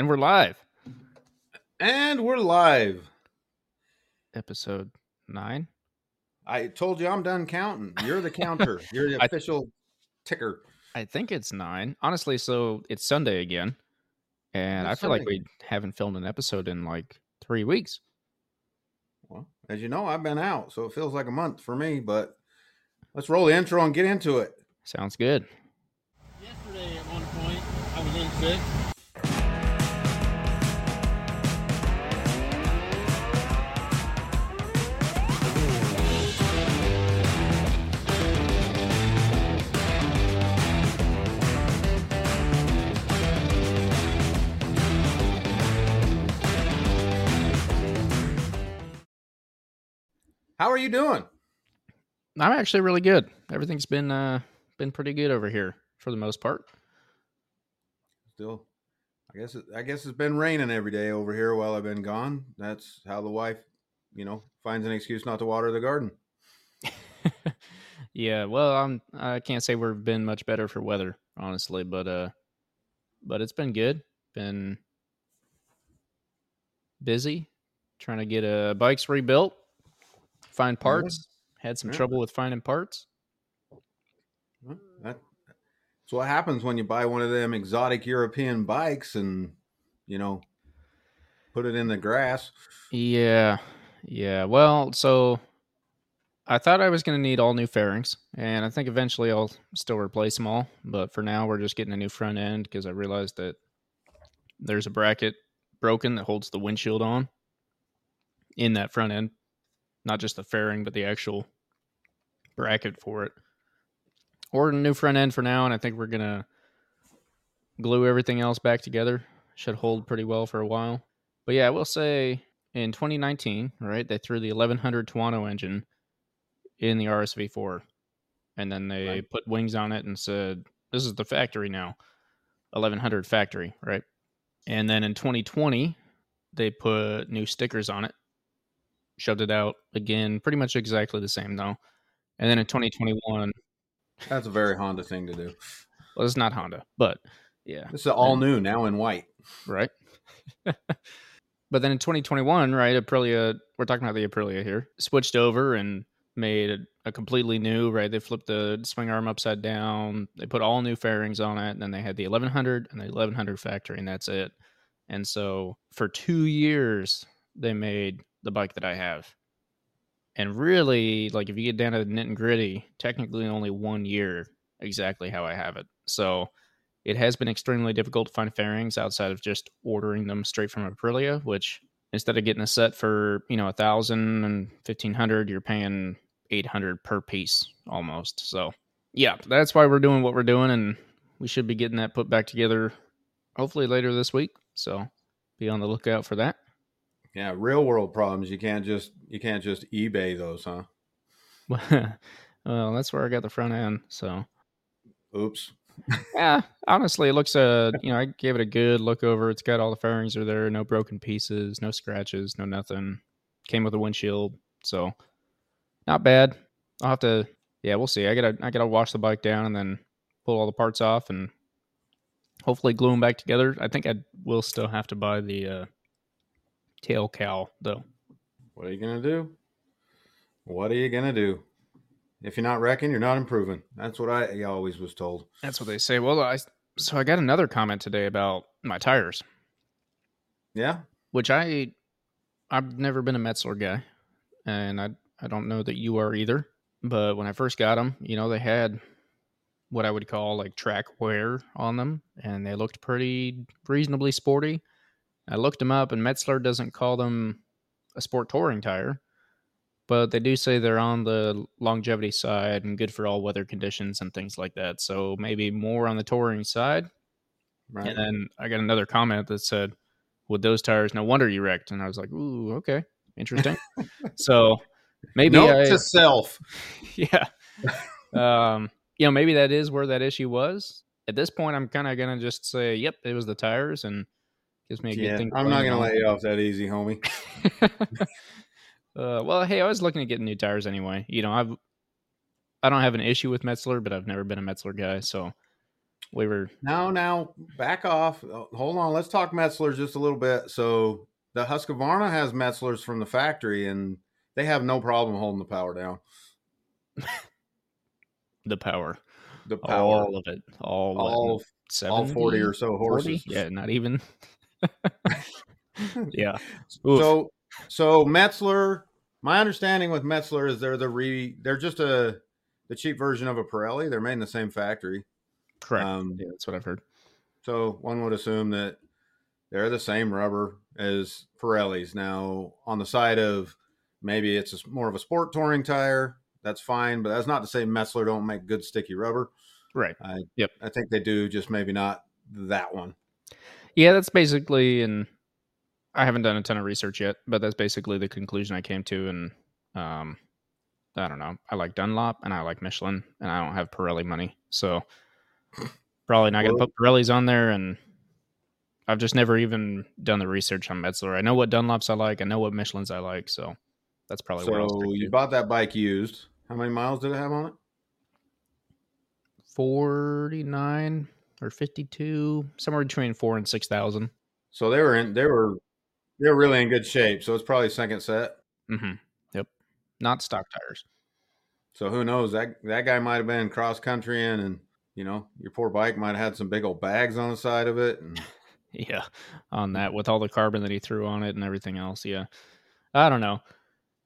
And we're live. And we're live. Episode nine. I told you I'm done counting. You're the counter. You're the I- official ticker. I think it's nine. Honestly, so it's Sunday again. And I It's feel like we haven't filmed an episode in like three weeks. Well, as you know, I've been out, so it feels like a month for me, but let's roll the intro and get into it. Sounds good. Yesterday at one point, I was in sick. How are you doing? I'm actually really good. Everything's been uh been pretty good over here for the most part. Still, I guess it, I guess it's been raining every day over here while I've been gone. That's how the wife, you know, finds an excuse not to water the garden. yeah, well, I'm I can't say we've been much better for weather, honestly, but uh but it's been good. Been busy trying to get uh bikes rebuilt, find parts. Had some Yeah. trouble with finding parts. That's what happens when you buy one of them exotic European bikes and, you know, put it in the grass. Yeah. Yeah. Well, so I thought I was going to need all new fairings, and I think eventually I'll still replace them all. But for now, we're just getting a new front end because I realized that there's a bracket broken that holds the windshield on in that front end. Not just the fairing, but the actual bracket for it. Ordered a new front end for now, and I think we're going to glue everything else back together. Should hold pretty well for a while. But yeah, I will say in 2019, right, they threw the 1100 Tuono engine in the RSV4. And then they Right. put wings on it and said, this is the factory now. 1100 factory, right? And then in 2020, they put new stickers on it, shoved it out again, pretty much exactly the same though. And then in 2021, That's a very Honda thing to do. well, it's not Honda, but yeah, This is all new now in white. right? but then in 2021, right, Aprilia, we're talking about the Aprilia here, switched over and made a, a completely new, right? They flipped the swing arm upside down. They put all new fairings on it. And then they had the 1100 and the 1100 factory, and that's it. And so for two years, they made the bike that I have. And really, like if you get down to the nit and gritty, technically only one year exactly how I have it. So it has been extremely difficult to find fairings outside of just ordering them straight from Aprilia, which instead of getting a set for, you know, a thousand and fifteen hundred, you're paying eight hundred per piece almost. So yeah, that's why we're doing what we're doing and we should be getting that put back together hopefully later this week. So be on the lookout for that. Yeah, real world problems. You can't just you can't just eBay those, huh? well, that's where I got the front end. So Oops. yeah, honestly, it looks uh, you know, I gave it a good look over. It's got all the fairings are there, no broken pieces, no scratches, no nothing. Came with a windshield, so not bad. I'll have to, yeah, we'll see. I gotta, I gotta wash the bike down and then pull all the parts off and hopefully glue them back together. I think I will still have to buy the uh, tail cowl, though. What are you gonna do? What are you gonna do? If you're not wrecking, you're not improving. That's what I always was told. That's what they say. Well, I so I got another comment today about my tires. Yeah. which I I've never been a Metzeler guy, and I I don't know that you are either. But when I first got them, you know, they had what I would call like track wear on them, and they looked pretty reasonably sporty. I looked them up, and Metzeler doesn't call them a sport touring tire, but they do say they're on the longevity side and good for all weather conditions and things like that. So maybe more on the touring side. Right. And then I got another comment that said, "With those tires, no wonder you wrecked." And I was like, "Ooh, okay, interesting." so maybe Note I, to self. yeah, um, you know, maybe that is where that issue was. At this point, I'm kind of gonna just say, "Yep, it was the tires," and gives me a Yeah, good thing. I'm not gonna let you off that easy, homie. uh, well, hey, I was looking at getting new tires anyway. You know, I've I don't have an issue with Metzeler, but I've never been a Metzeler guy, so We were Now, now, back off. Uh, Hold on. Let's talk Metzeler's just a little bit. So the Husqvarna has Metzeler's from the factory, and they have no problem holding the power down. the power, The power, all of it, all all, all forty or so horses. Yeah, not even. yeah. Oof. So, so Metzeler. My understanding with Metzeler is they're the re. They're just a the cheap version of a Pirelli. They're made in the same factory. Correct. Um, yeah, that's what I've heard. So one would assume that they're the same rubber as Pirellis. Now, on the side of maybe it's a, more of a sport touring tire, that's fine, but that's not to say Metzeler don't make good sticky rubber. Right. I Yep. I think they do, just maybe not that one. Yeah, that's basically, and I haven't done a ton of research yet, but that's basically the conclusion I came to. And um, I don't know. I like Dunlop and I like Michelin, and I don't have Pirelli money, so probably not going to put Pirellis on there. And I've just never even done the research on Metzeler. I know what Dunlops I like. I know what Michelin's I like, so that's probably I'll So you bought that bike used. How many miles did it have on it? Forty nine or fifty two, somewhere between four and six thousand. So they were in they were they were really in good shape. So it's probably second set. Mm-hmm. Yep. Not stock tires. So who knows? That that guy might have been cross country in and you know, your poor bike might have had some big old bags on the side of it. And Yeah, on that with all the carbon that he threw on it and everything else. Yeah, I don't know.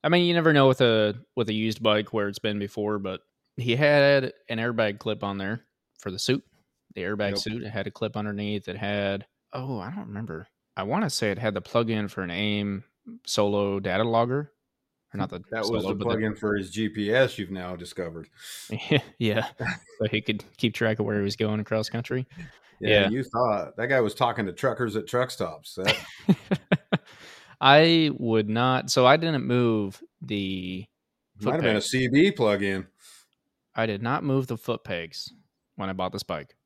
I mean, you never know with a with a used bike where it's been before, but he had an airbag clip on there for the suit, the airbag Yep. suit. It had a clip underneath. It had oh, I don't remember. I want to say it had the plug-in for an AIM solo data logger, or not the that was the plug in for his GPS you've now discovered. yeah, so he could keep track of where he was going across country. Yeah. you thought that guy was talking to truckers at truck stops. That, I would not. So I didn't move the. might have been a. CB plug in. I did not move the foot pegs when I bought this bike,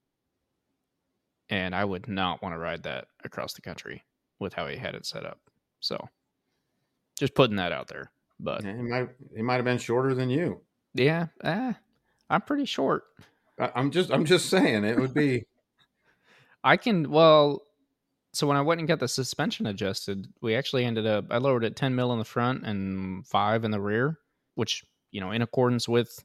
and I would not want to ride that across the country with how he had it set up. So, just putting that out there. But He might he might have been shorter than you. yeah, eh, I'm pretty short. I, I'm just I'm just saying it would be I can well. So when I went and got the suspension adjusted, we actually ended up. I lowered it ten mil in the front and five in the rear, which you know, in accordance with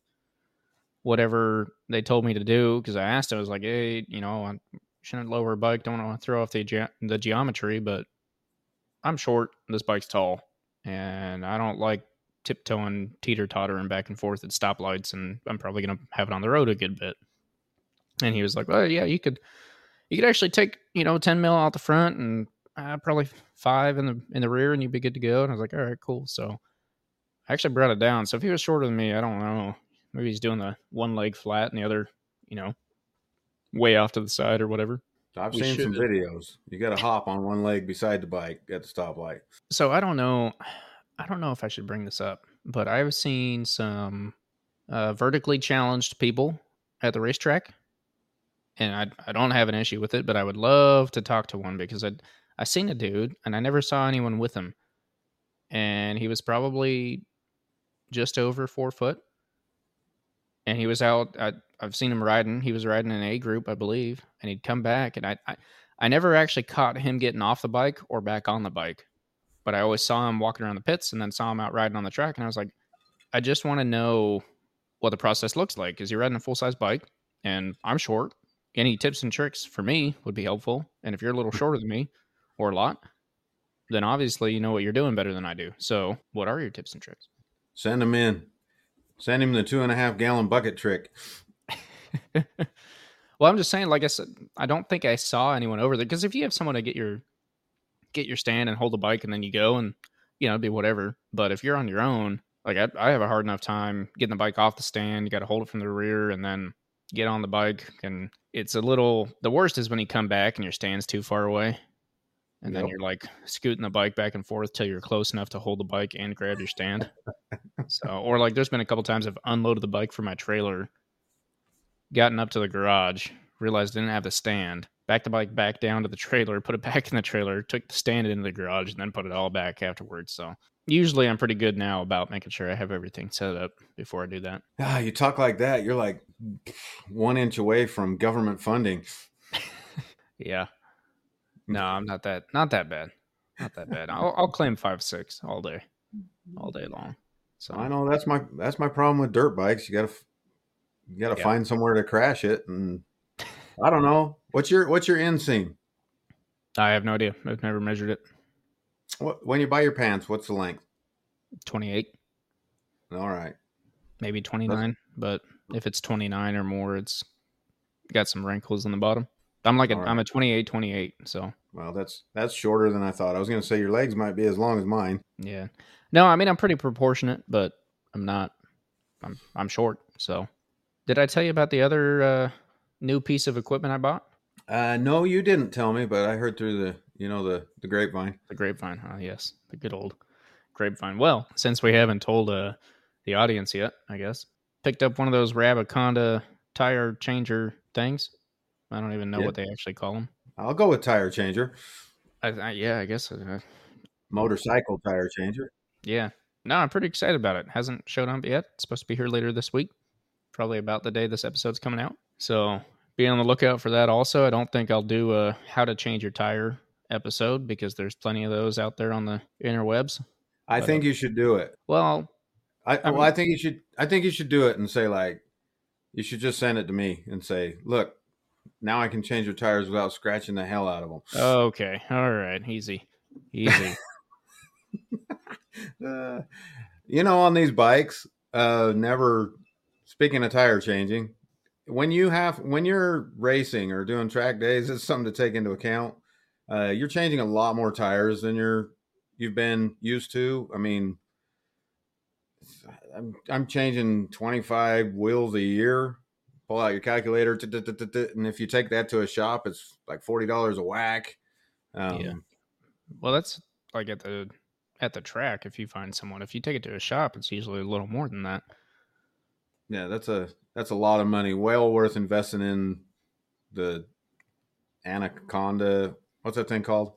whatever they told me to do. Because I asked, I was like, "Hey, you know, I shouldn't lower a bike. Don't want to throw off the ge- the geometry, but I'm short. This bike's tall, and I don't like tiptoeing, teeter tottering back and forth at stoplights. And I'm probably gonna have it on the road a good bit." And he was like, "Well, yeah, you could." you could actually take you know 10 mil out the front and uh, probably five in the in the rear and you'd be good to go and i was like all right cool so i actually brought it down so if he was shorter than me i don't know maybe he's doing the one leg flat and the other you know way off to the side or whatever I've We seen some videos. You got to hop on one leg beside the bike at the stoplight. so i don't know i don't know if i should bring this up but i've seen some uh, vertically challenged people at the racetrack and I, I don't have an issue with it but i would love to talk to one because i i seen a dude and i never saw anyone with him and he was probably just over four foot and he was out I, i've seen him riding. He was riding an a group i believe and he'd come back and I, I i never actually caught him getting off the bike or back on the bike but i always saw him walking around the pits and then saw him out riding on the track and i was like i just want to know what the process looks like. Because you're riding a full-size bike? And i'm short. Any tips and tricks for me would be helpful and if you're a little shorter than me or a lot then obviously you know what you're doing better than i do. So what are your tips and tricks? Send him in. Send him the two and a half gallon bucket trick. well, I'm just saying, like I said, I don't think I saw anyone over there because if you have someone to get your get your stand and hold the bike and then you go and you know it'd be whatever. But if you're on your own, like I, I have a hard enough time getting the bike off the stand. You got to hold it from the rear and then get on the bike, and it's a little. The worst is when you come back and your stand's too far away, and then Yep. you're like scooting the bike back and forth till you're close enough to hold the bike and grab your stand. so, or like there's been a couple times I've unloaded the bike from my trailer, gotten up to the garage, realized I didn't have the stand, backed the bike back down to the trailer, put it back in the trailer, took the stand into the garage, and then put it all back afterwards. So usually I'm pretty good now about making sure I have everything set up before I do that. Ah, you talk like that, you're like one inch away from government funding. Yeah. No, I'm not that not that bad. Not that bad. I'll, I'll claim five six all day, all day long. So I know that's my that's my problem with dirt bikes. You gotta you gotta Yeah. find somewhere to crash it, and I don't know what's your what's your inseam. I have no idea. I've never measured it. What when you buy your pants, what's the length? 28, All right, maybe 29. But if it's 29 or more, it's got some wrinkles in the bottom. I'm like a, All I'm a 28, 28. So well that's that's shorter than I thought. I was gonna say your legs might be as long as mine. yeah. No, I mean I'm pretty proportionate, but I'm not. I'm I'm short. So did I tell you about the other uh, new piece of equipment I bought? Uh, no, you didn't tell me, but I heard through the you know the the grapevine. The grapevine, huh? Yes, the good old grapevine. Well, since we haven't told uh, the audience yet, I guess picked up one of those Rabaconda tire changer things. I don't even know Yeah. what they actually call them. I'll go with tire changer, I, I, yeah, I guess. Uh, motorcycle tire changer. yeah. No, I'm pretty excited about it. Hasn't showed up yet. It's supposed to be here later this week, probably about the day this episode's coming out. So be on the lookout for that. Also, I don't think I'll do a how to change your tire episode because there's plenty of those out there on the interwebs. I But, think you should do it. Well, I, I well, mean- I think you should. I think you should do it and say like, you should just send it to me and say, look, now I can change your tires without scratching the hell out of them. okay, all right, easy, easy. Uh, you know, on these bikes, uh, never. Speaking of tire changing, when you have when you're racing or doing track days, it's something to take into account. Uh, you're changing a lot more tires than you're you've been used to. I mean, I'm I'm changing 25 wheels a year. Pull out your calculator, and if you take that to a shop, it's like forty dollars a whack. Um, Yeah. Well, that's like at the at the track. If you find someone, if you take it to a shop, it's usually a little more than that. Yeah, that's a that's a lot of money. Well worth investing in the Anaconda. What's that thing called?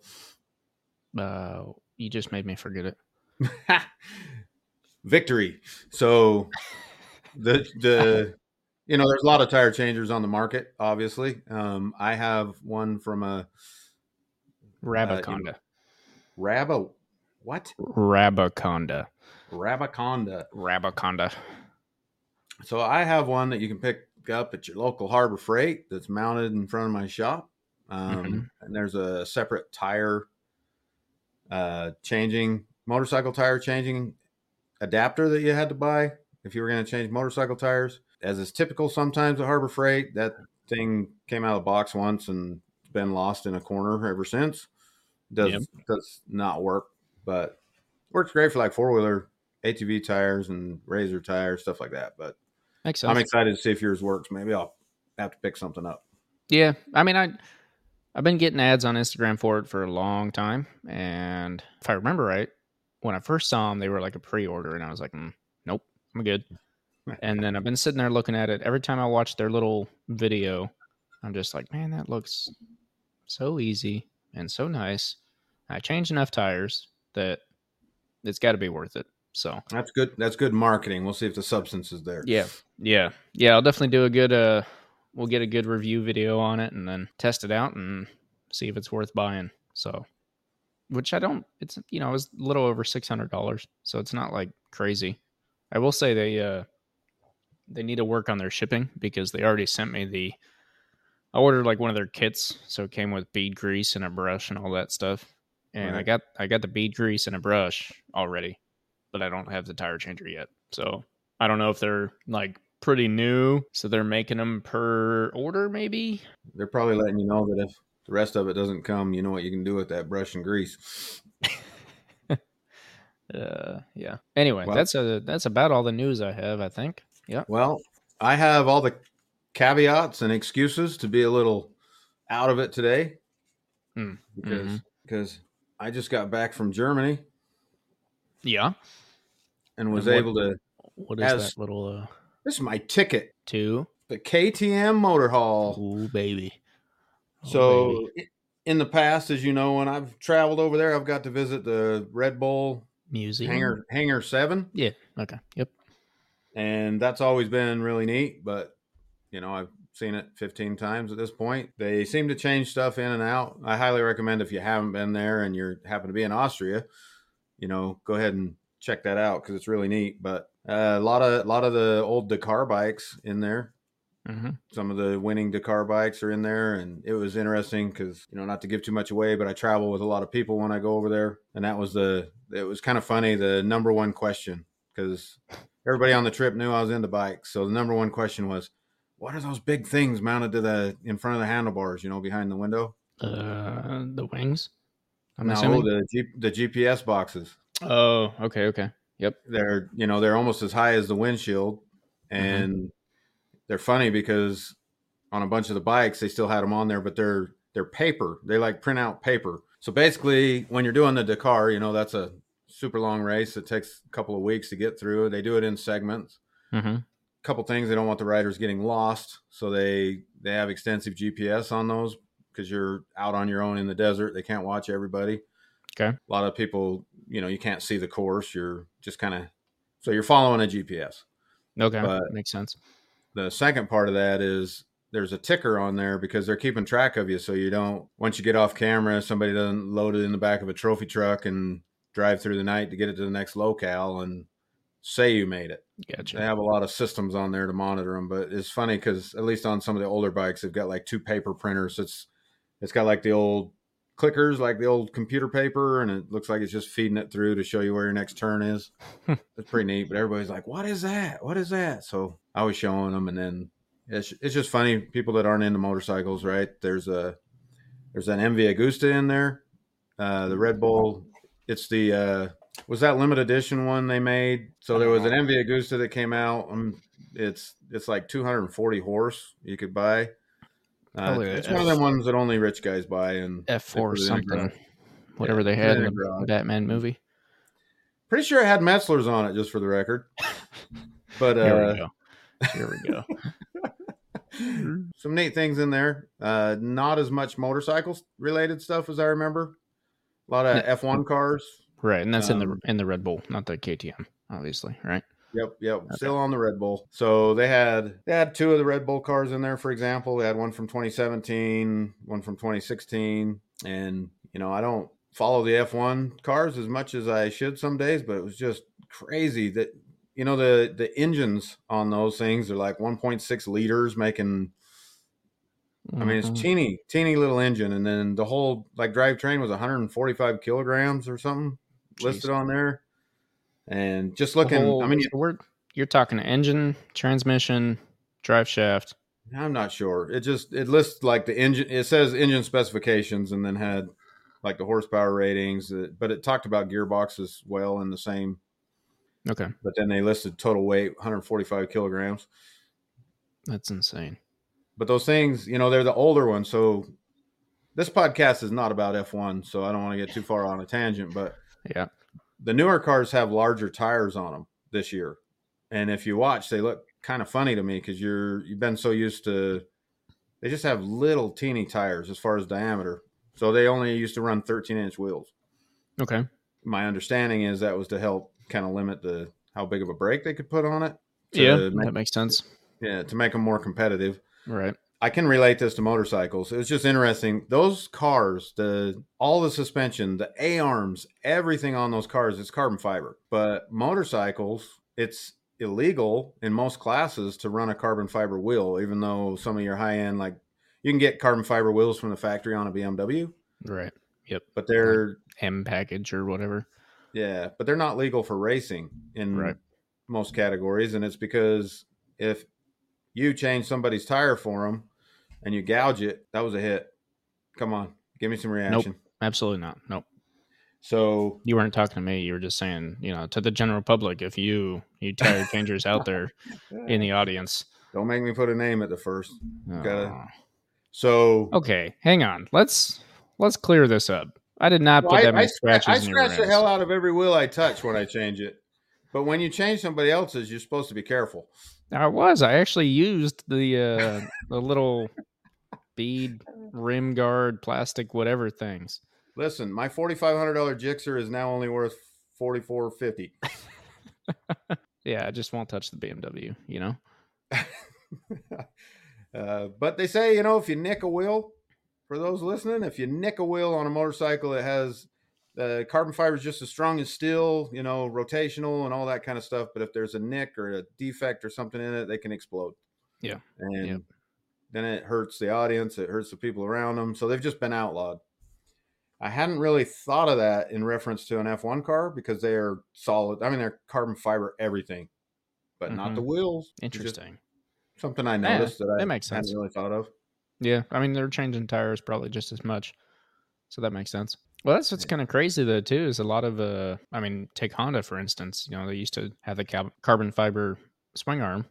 Uh, you just made me forget it. Victory. So the the you know there's a lot of tire changers on the market. Obviously, um, I have one from a Rabaconda. Rabo. What? Rabaconda. Rabaconda. Rabaconda. So I have one that you can pick up at your local Harbor Freight that's mounted in front of my shop. Um, Mhm. And there's a separate tire uh, changing, motorcycle tire changing adapter that you had to buy if you were going to change motorcycle tires. As is typical sometimes at Harbor Freight, that thing came out of the box once and been lost in a corner ever since. Does Yep. does not work, but works great for like four wheeler ATV tires and razor tires, stuff like that. But Makes sense. I'm excited to see if yours works. Maybe I'll have to pick something up. Yeah, I mean, I I've been getting ads on Instagram for it for a long time, and if I remember right, when I first saw them, they were like a pre-order, and I was like, mm, "Nope, I'm good." and then I've been sitting there looking at it. Every time I watch their little video, I'm just like, "Man, that looks so easy and so nice." I changed enough tires that it's got to be worth it. So That's good. That's good marketing. We'll see if the substance is there. yeah, yeah, yeah. I'll definitely do a good. Uh, we'll get a good review video on it and then test it out and see if it's worth buying. So, which I don't. It's you know, it was a little over six hundred dollars, so it's not like crazy. I will say they uh they need to work on their shipping because they already sent me the. I ordered like one of their kits, so it came with bead grease and a brush and all that stuff. And I got I got the bead grease and a brush already, but I don't have the tire changer yet. So I don't know if they're like pretty new, so they're making them per order, maybe. They're probably letting you know that if the rest of it doesn't come, you know what you can do with that brush and grease. Uh, yeah. Anyway, Well- that's a that's about all the news I have. I think. Yeah. Well, I have all the caveats and excuses to be a little out of it today Mm, because because I just got back from Germany Yeah. and was And what- able to. What is As- that little uh This is my ticket. to The KTM Motohall. Ooh, baby. Oh, So baby. in the past, as you know, when I've traveled over there, I've got to visit the Red Bull museum. Hangar Hangar Seven, Yeah. Okay. Yep. and that's always been really neat. But you know, I've seen it 15 times at this point. They seem to change stuff in and out. I highly recommend if you haven't been there and you happen to be in Austria, you know, go ahead and check that out because it's really neat. But uh, a lot of a lot of the old Dakar bikes in there. hmm Some of the winning Dakar bikes are in there, and it was interesting because you know not to give too much away, but I travel with a lot of people when I go over there, and that was the it was kind of funny the number one question because everybody on the trip knew I was into bikes, so the number one question was, "What are those big things mounted to the in front of the handlebars? You know, behind the window?" Uh, the wings. I'm no, assuming. the G, the GPS boxes. oh, okay. Okay. Yep. they're you know they're almost as high as the windshield and they're funny because on a bunch of the bikes they still had them on there but they're they're paper they like print out paper so basically when you're doing the dakar you know that's a super long race it takes a couple of weeks to get through they do it in segments hmm couple things they don't want the riders getting lost so they they have extensive gps on those because you're out on your own in the desert they can't watch everybody Okay. a lot of people you know you can't see the course you're just kind of so you're following a gps Okay. But- Makes sense. the second part of that is there's a ticker on there because they're keeping track of you so you don't once you get off camera somebody doesn't load it in the back of a trophy truck and drive through the night to get it to the next locale and say you made it Gotcha. they have a lot of systems on there to monitor them but it's funny because at least on some of the older bikes they've got like two paper printers it's it's got like the old clickers like the old computer paper and it looks like it's just feeding it through to show you where your next turn is. It's pretty neat but everybody's like what is that? What is that? So i was showing them and then it's, it's just funny people that aren't into motorcycles right? There's a there's an mv agusta in there uh the red bull. It's the uh was that limited edition one they made? So there was an mv agusta that came out um, it's it's like 240 horse you could buy uh, a it's one of F- them ones that only rich guys buy and F four put it in a something. Whatever Yeah, they had in the garage. Batman movie. pretty sure I had metzeler's on it just for the record but Here uh we go. Here we go. some neat things in there. Uh, not as much motorcycles related stuff as I remember. A lot of F1 cars. Right, and that's in the Um, in the Red Bull, not the KTM, obviously. Right. Yep, yep. Still on the Red Bull. So they had they had two of the Red Bull cars in there. For example, they had one from 2017, one from 2016, and you know I don't follow the F1 cars as much as I should some days, but it was just crazy that you know the the engines on those things are like 1.6 liters making I mean, it's Mhm. teeny, teeny little engine, and then the whole like drivetrain was 145 kilograms or something listed on there. And just looking, whole- I mean, we're you're talking engine, transmission, drive shaft. I'm not sure. It just it lists like the engine. It says engine specifications, and then had like the horsepower ratings. uh, But it talked about gearbox as well in the same. Okay, But then they listed total weight 145 kilograms. that's insane. But those things, you know, they're the older ones. So this podcast is not about F1, so I don't want to get too far on a tangent. But Yeah. The newer cars have larger tires on them this year, and if you watch, they look kind of funny to me because you're you've been so used to they just have little teeny tires as far as diameter, so they only used to run 13 inch wheels. Okay. My understanding is that was to help kind of limit the how big of a brake they could put on it. yeah, make, that makes sense. yeah, to make them more competitive. Right. I can relate this to motorcycles. It's just interesting. Those cars, the all the suspension, the A arms, everything on those cars, it's carbon fiber. But motorcycles, it's illegal in most classes to run a carbon fiber wheel, even though some of your high end, like you can get carbon fiber wheels from the factory on a BMW, Right. Yep. But they're M package or whatever. yeah, but they're not legal for racing in Right. most categories, and it's because if you change somebody's tire for them and you gouge it, that was a hit. Come on, give me some reaction. Nope, Absolutely not. Nope. So You weren't talking to me. You were just saying, you know, to the general public, if you you tire changers out there in the audience. don't make me put a name at the first. Oh. So Okay, hang on. Let's let's clear this up. I did not Well, put I, that many I scratches I in your scratch the hell out of every wheel I touch when I change it. But when you change somebody else's, you're supposed to be careful. I was. I actually used the uh, the little bead rim guard plastic whatever things. Listen, my forty five hundred dollar Gixxer is now only worth forty four fifty. Yeah, I just won't touch the BMW. You know. uh, but they say, you know, if you nick a wheel, for those listening, if you nick a wheel on a motorcycle, it has uh, carbon fiber is just as strong as steel, you know, rotational and all that kind of stuff. But if there's a nick or a defect or something in it, they can explode. Yeah. And Yep. then it hurts the audience, it hurts the people around them. So they've just been outlawed. I hadn't really thought of that in reference to an F1 car because they are solid. I mean, they're carbon fiber everything, but not the wheels. Interesting. something I Yeah, noticed that I that makes sense. hadn't really thought of. Yeah, I mean they're changing tires probably just as much, so that makes sense. Well, that's what's kind of crazy though too is a lot of uh, I mean take Honda for instance. You know they used to have the cab- carbon fiber swing arm,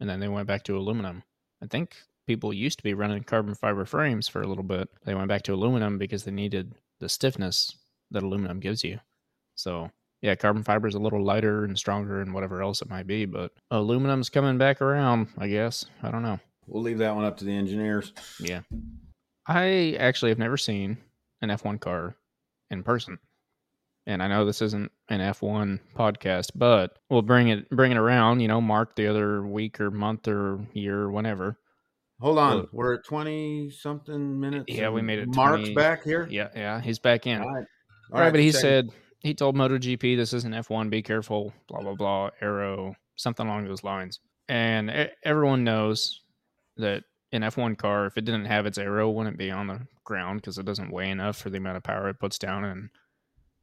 and then they went back to aluminum. I think people used to be running carbon fiber frames for a little bit. They went back to aluminum because they needed the stiffness that aluminum gives you. So yeah, carbon fiber is a little lighter and stronger and whatever else it might be, but aluminum's coming back around. I guess I don't know. We'll leave that one up to the engineers. Yeah. I actually have never seen an F1 car in person. And I know this isn't an F1 podcast, but we'll bring it bring it around, you know, Marc the other week or month or year or whenever. Hold on, Well- we're at twenty something minutes. Yeah, we made it Mark's 20 back here. Yeah, yeah, he's back in. All right, All right, but he said he told MotoGP this isn't F1, be careful, blah blah blah, aero, something along those lines. And everyone knows that an F1 car, if it didn't have its aero, wouldn't be on the ground because it doesn't weigh enough for the amount of power it puts down, and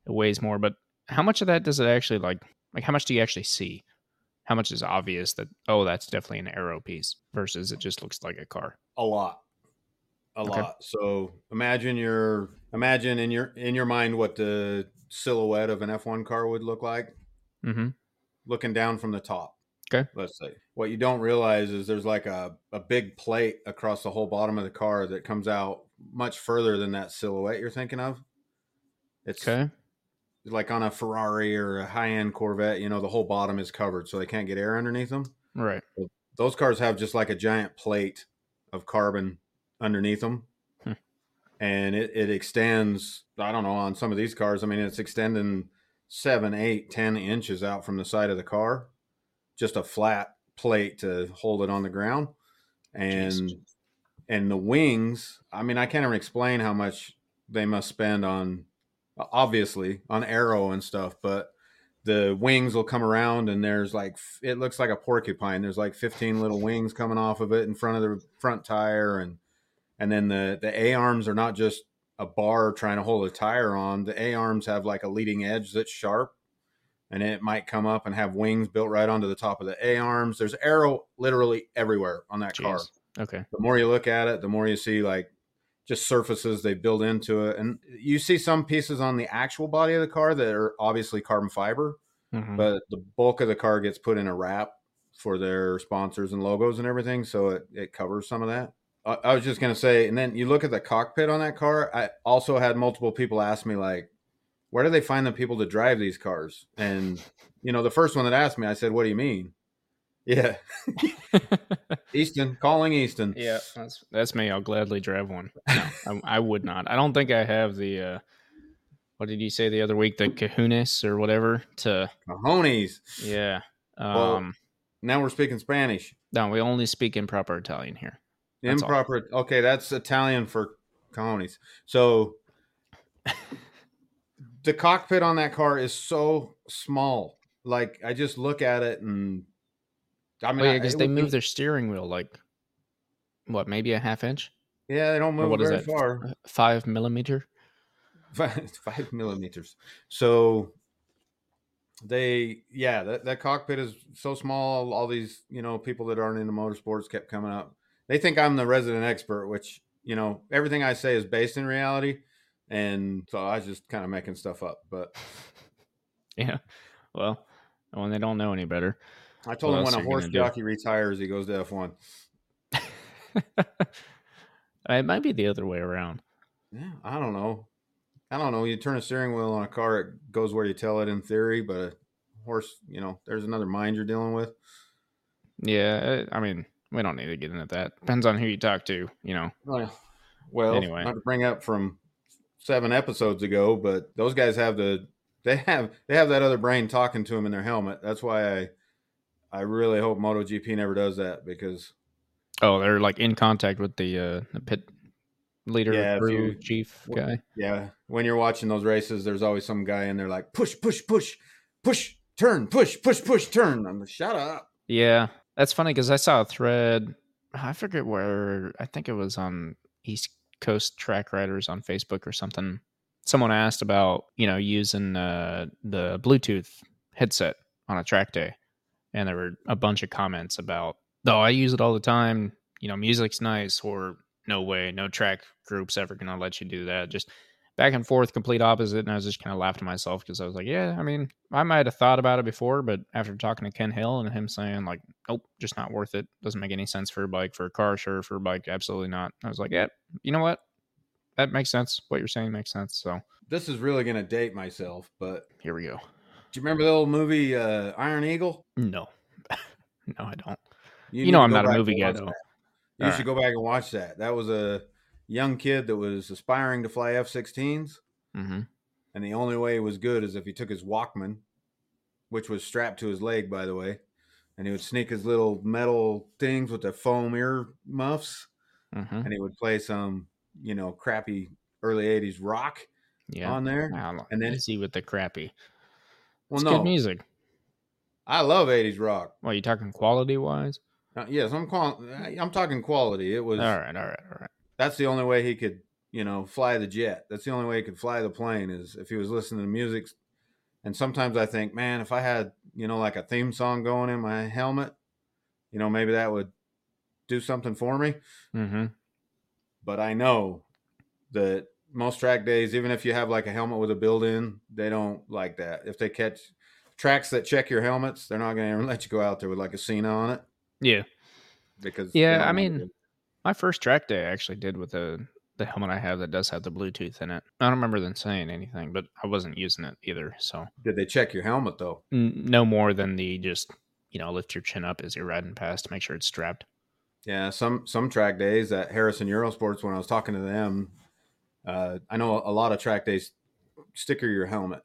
it weighs more. But how much of that does it actually like? Like, how much do you actually see? How much is obvious that oh, that's definitely an aero piece versus it just looks like a car? a lot, a Okay. lot. So imagine your imagine in your in your mind what the silhouette of an F one car would look like, Mm-hmm. looking down from the top. Okay. let's say what you don't realize is there's like a a big plate across the whole bottom of the car that comes out much further than that silhouette you're thinking of. It's Okay. like on a Ferrari or a high end Corvette, you know, the whole bottom is covered so they can't get air underneath them. Right. Those cars have just like a giant plate of carbon underneath them. Hmm. And it, it extends, I don't know, on some of these cars, I mean, it's extending seven, eight, ten inches out from the side of the car, just a flat plate to hold it on the ground. And Jeez. and the wings, I mean, I can't even explain how much they must spend on obviously on aero and stuff, but the wings will come around and there's like it looks like a porcupine. There's like 15 little wings coming off of it in front of the front tire and and then the the A arms are not just a bar trying to hold a tire on. The A arms have like a leading edge that's sharp and it might come up and have wings built right onto the top of the A arms. There's aero literally everywhere on that car Okay. the more you look at it, the more you see like just surfaces they build into it. And you see some pieces on the actual body of the car that are obviously carbon fiber, Mhm. but the bulk of the car gets put in a wrap for their sponsors and logos and everything. So it, it covers some of that. I, I was just going to say, and then you look at the cockpit on that car. I also had multiple people ask me, like, where do they find the people to drive these cars? And, you know, the first one that asked me, I said, what do you mean? Yeah. Easton, calling Easton. Yeah, that's that's me. I'll gladly drive one. No, I, I would not. I don't think I have the. uh What did you say the other week? The kahunas or whatever. To Cojones. yeah. Well, Um. Now we're speaking Spanish. no, we only speak improper Italian here. That's all. Improper. Okay, that's Italian for cojones. So the cockpit on that car is so small. Like I just look at it and I mean, Oh, yeah, because they move be- their steering wheel like what, maybe a half inch, Yeah, they don't move what very far. Uh, five millimeter. Five, five millimeters. So they, yeah, that, that cockpit is so small. All these, you know, people that aren't into motorsports kept coming up. They think I'm the resident expert, which, you know, everything I say is based in reality. And so I was just kind of making stuff up. But Yeah. Well, when they don't know any better. I told him when a horse gonna do? jockey retires, he goes to F1. it might be the other way around. Yeah, I don't know. I don't know. You turn a steering wheel on a car, it goes where you tell it in theory, but a horse, you know, there's another mind you're dealing with. Yeah, uh, I mean, we don't need to get into that. Depends on who you talk to, you know. Well, Well, Anyway. not to bring up from seven episodes ago, but those guys have the they have they have that other brain talking to them in their helmet. That's why I I really hope MotoGP never does that because Oh, they're like in contact with the uh the pit leader, Yeah, crew you- chief guy. yeah, when you're watching those races, there's always some guy in there like push, push, push, push, turn, push, push, push, turn. I'm like, shut up. Yeah, that's funny because I saw a thread. I forget where. I think it was on East Coast Track Riders on Facebook or something. Someone asked about you know using uh, the Bluetooth headset on a track day, and there were a bunch of comments about, "Oh, I use it all the time. You know, music's nice," or "No way, no track group's ever gonna let you do that." Just back and forth, complete opposite. And I was just kind of laughing to myself because I was like, yeah, I mean, I might have thought about it before, but after talking to Ken Hill and him saying, like, nope, just not worth it. Doesn't make any sense for a bike, for a car, sure, for a bike, absolutely not. I was like, yeah, you know what? That makes sense. What you're saying makes sense. So This is really gonna date myself, but here we go. do you remember the old movie uh, Iron Eagle? No, no, I don't. You need know I'm not a movie guy, though. You All should go back and watch that. That was a young kid that was aspiring to fly F-16s, Mm-hmm. and the only way it was good is if he took his Walkman, which was strapped to his leg, by the way, and he would sneak his little metal things with the foam ear muffs, Mm-hmm. and he would play some, you know, crappy early '80s rock Yeah. on there. And then- easy with the crappy. Well, It's no, good music. I love '80s rock. Well, you talking quality wise? Uh, yes, I'm qual- I'm talking quality. It was All right, all right, all right. That's the only way he could, you know, fly the jet. That's the only way he could fly the plane is if he was listening to music. And sometimes I think, man, if I had, you know, like a theme song going in my helmet, you know, maybe that would do something for me. Mm-hmm. But I know that most track days, even if you have like a helmet with a built-in, they don't like that. If they catch tracks that check your helmets, they're not going to let you go out there with like a Sena on it Yeah. because Yeah, I mean. My first track day I actually did with the the helmet I have that does have the Bluetooth in it. I don't remember them saying anything, but I wasn't using it either. So did they check your helmet though? N- no more than the just you know lift your chin up as you're riding past to make sure it's strapped. Yeah, some some track days at Harrison Eurosports when I was talking to them, uh, I know a lot of track days sticker your helmet.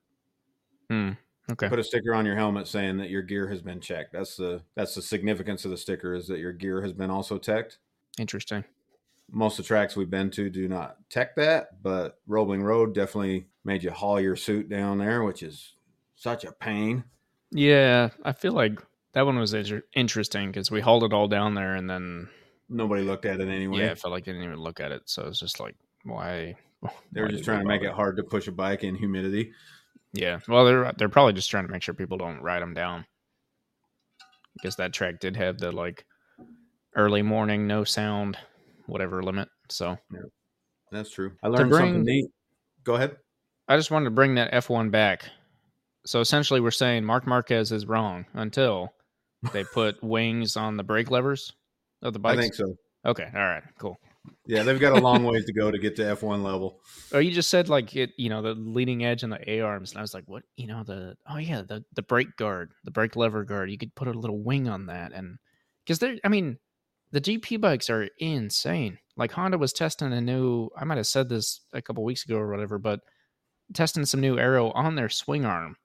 Hmm. Okay. Put a sticker on your helmet saying that your gear has been checked. That's the that's the significance of the sticker is that your gear has been also teched. Interesting. Most of the tracks we've been to do not tech that, but Roebling Road definitely made you haul your suit down there, which is such a pain. Yeah, I feel like that one was inter- interesting because we hauled it all down there, and then Nobody looked at it anyway. yeah, I felt like they didn't even look at it. So it's just like, why? They're why just trying to make it hard to push a bike in humidity. Yeah. Well, they're they're probably just trying to make sure people don't ride them down. Because that track did have the like early morning, no sound, whatever limit. So That's true. I learned bring- something neat. Go ahead. I just wanted to bring that F1 back. So essentially, we're saying Marc Marquez is wrong until they put wings on the brake levers of the bike. I think so. Okay. All right. Cool. Yeah, they've got a long ways to go to get to F1 level. Oh, you just said like it, you know, the leading edge and the A arms, and I was like, what? You know, the oh yeah, the the brake guard, the brake lever guard. You could put a little wing on that, and because they're, I mean, the GP bikes are insane. Like Honda was testing a new. I might have said this a couple weeks ago or whatever, but testing some new aero on their swing arm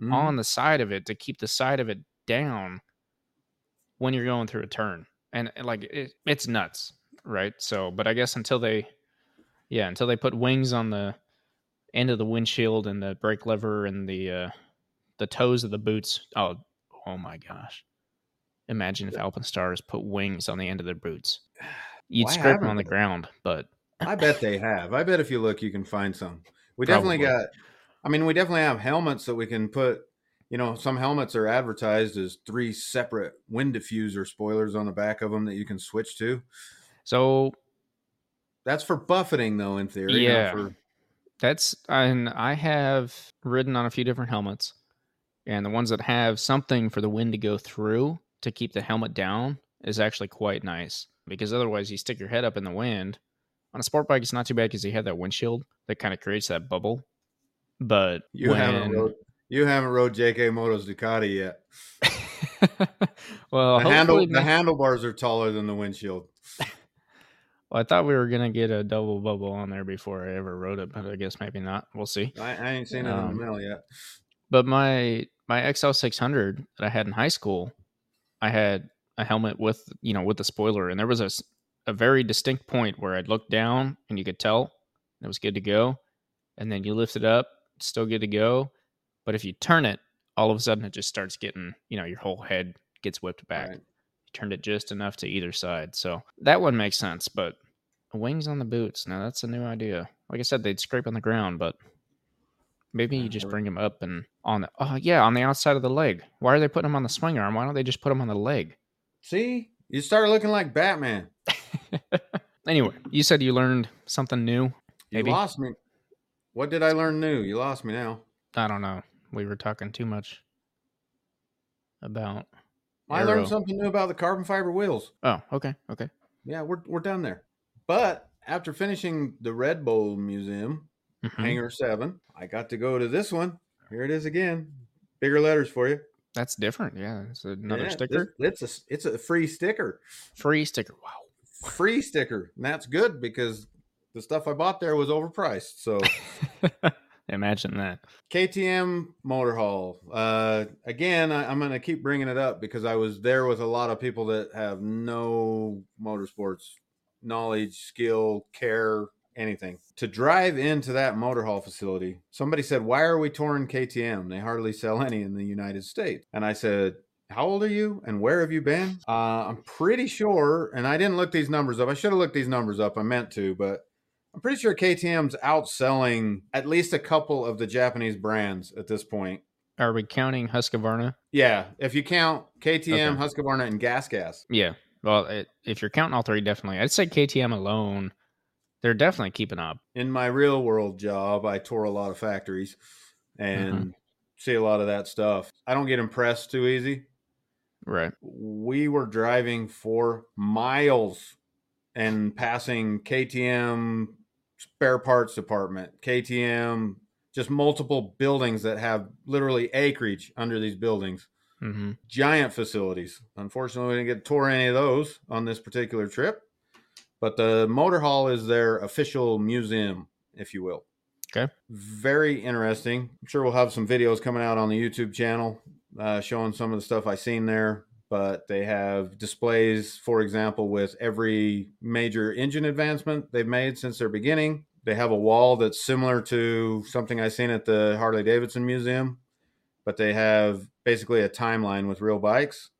Mhm. on the side of it to keep the side of it down when you're going through a turn, and, and, like it, it's nuts, right? So, but I guess until they, yeah, until they put wings on the end of the windshield and the brake lever and the uh, the toes of the boots. Oh, oh my gosh! Imagine if Alpinestars put wings on the end of their boots. You'd Why scrape them on the they? ground, but I bet they have. I bet if you look, you can find some. We definitely got. I mean, we definitely have helmets that we can put. You know, some helmets are advertised as three separate wind diffuser spoilers on the back of them that you can switch to. so That's for buffeting, though, in theory. Yeah. for- That's and I have ridden on a few different helmets, and the ones that have something for the wind to go through to keep the helmet down is actually quite nice. Because otherwise, you stick your head up in the wind. On a sport bike, it's not too bad because you have that windshield that kind of creates that bubble. But you haven't rode. You haven't rode JK Moto's Ducati yet. well, The handle, the handlebars are taller than the windshield. Well, I thought we were gonna get a double bubble on there before I ever wrote it, but I guess maybe not. We'll see. I, I ain't seen it in Um, the mail yet. But my my XL six hundred that I had in high school, I had a helmet with you know with the spoiler, and there was a a very distinct point where I'd look down and you could tell it was good to go, and then you lift it up, still good to go. But if you turn it, all of a sudden it just starts getting you know your whole head gets whipped back. Right. You turned it just enough to either side, so that one makes sense. But wings on the boots, now that's a new idea. Like I said, they'd scrape on the ground, but maybe you just bring them up and on the oh yeah on the outside of the leg. Why are they putting them on the swing arm? Why don't they just put them on the leg? See, you start looking like Batman. anyway, you said you learned something new. You lost me. What did I learn new? You lost me now. I don't know. We were talking too much about. I Aero. learned something new about the carbon fiber wheels. Oh, okay, okay. Yeah, we're we're done there. But after finishing the Red Bull Museum, Mhm. Hangar Seven, I got to go to this one. Here it is again. Bigger letters for you. That's different. Yeah, it's another Yeah, sticker. this- it's a it's a free sticker. Free sticker. Wow. Free sticker. And that's good because the stuff I bought there was overpriced. So Imagine that. KTM Motohall. Uh, again, I, I'm going to keep bringing it up because I was there with a lot of people that have no motorsports knowledge, skill, care, anything. To drive into that Motohall facility, somebody said, Why are we touring KTM? They hardly sell any in the United States. And I said, how old are you and where have you been? Uh, I'm pretty sure, and I didn't look these numbers up. I should have looked these numbers up. I meant to, but I'm pretty sure KTM's outselling at least a couple of the Japanese brands at this point. Are we counting Husqvarna? Yeah, if you count KTM, Okay. Husqvarna, and Gas Gas. Yeah. Well, it, if you're counting all three, definitely. I'd say KTM alone, they're definitely keeping up. In my real world job, I tour a lot of factories and see a lot of that stuff. I don't get impressed too easy. Right. we were driving for miles and passing KTM spare parts department, KTM, just multiple buildings that have literally acreage under these buildings, hmm giant facilities. Unfortunately, we didn't get to tour any of those on this particular trip, but the Motohall is their official museum, if you will. Okay. Very interesting. I'm sure we'll have some videos coming out on the YouTube channel uh, showing some of the stuff I've seen there. But they have displays, for example, with every major engine advancement they've made since their beginning. They have a wall that's similar to something I've seen at the Harley Davidson Museum, but they have basically a timeline with real bikes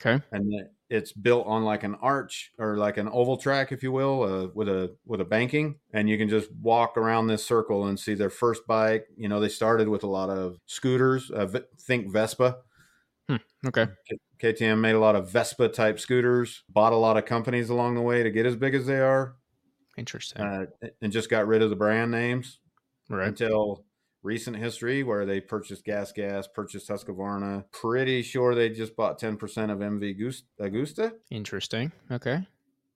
Okay. and it's built on like an arch or like an oval track, if you will, uh, with a with a banking, and you can just walk around this circle and see their first bike. You know, they started with a lot of scooters. Uh, think Vespa. Okay. KTM made a lot of Vespa type scooters. Bought a lot of companies along the way to get as big as they are, Interesting. uh, and just got rid of the brand names right. until recent history where they purchased Gas Gas, purchased Husqvarna. Pretty sure they just bought 10% of MV Gus- Agusta. Interesting. Okay.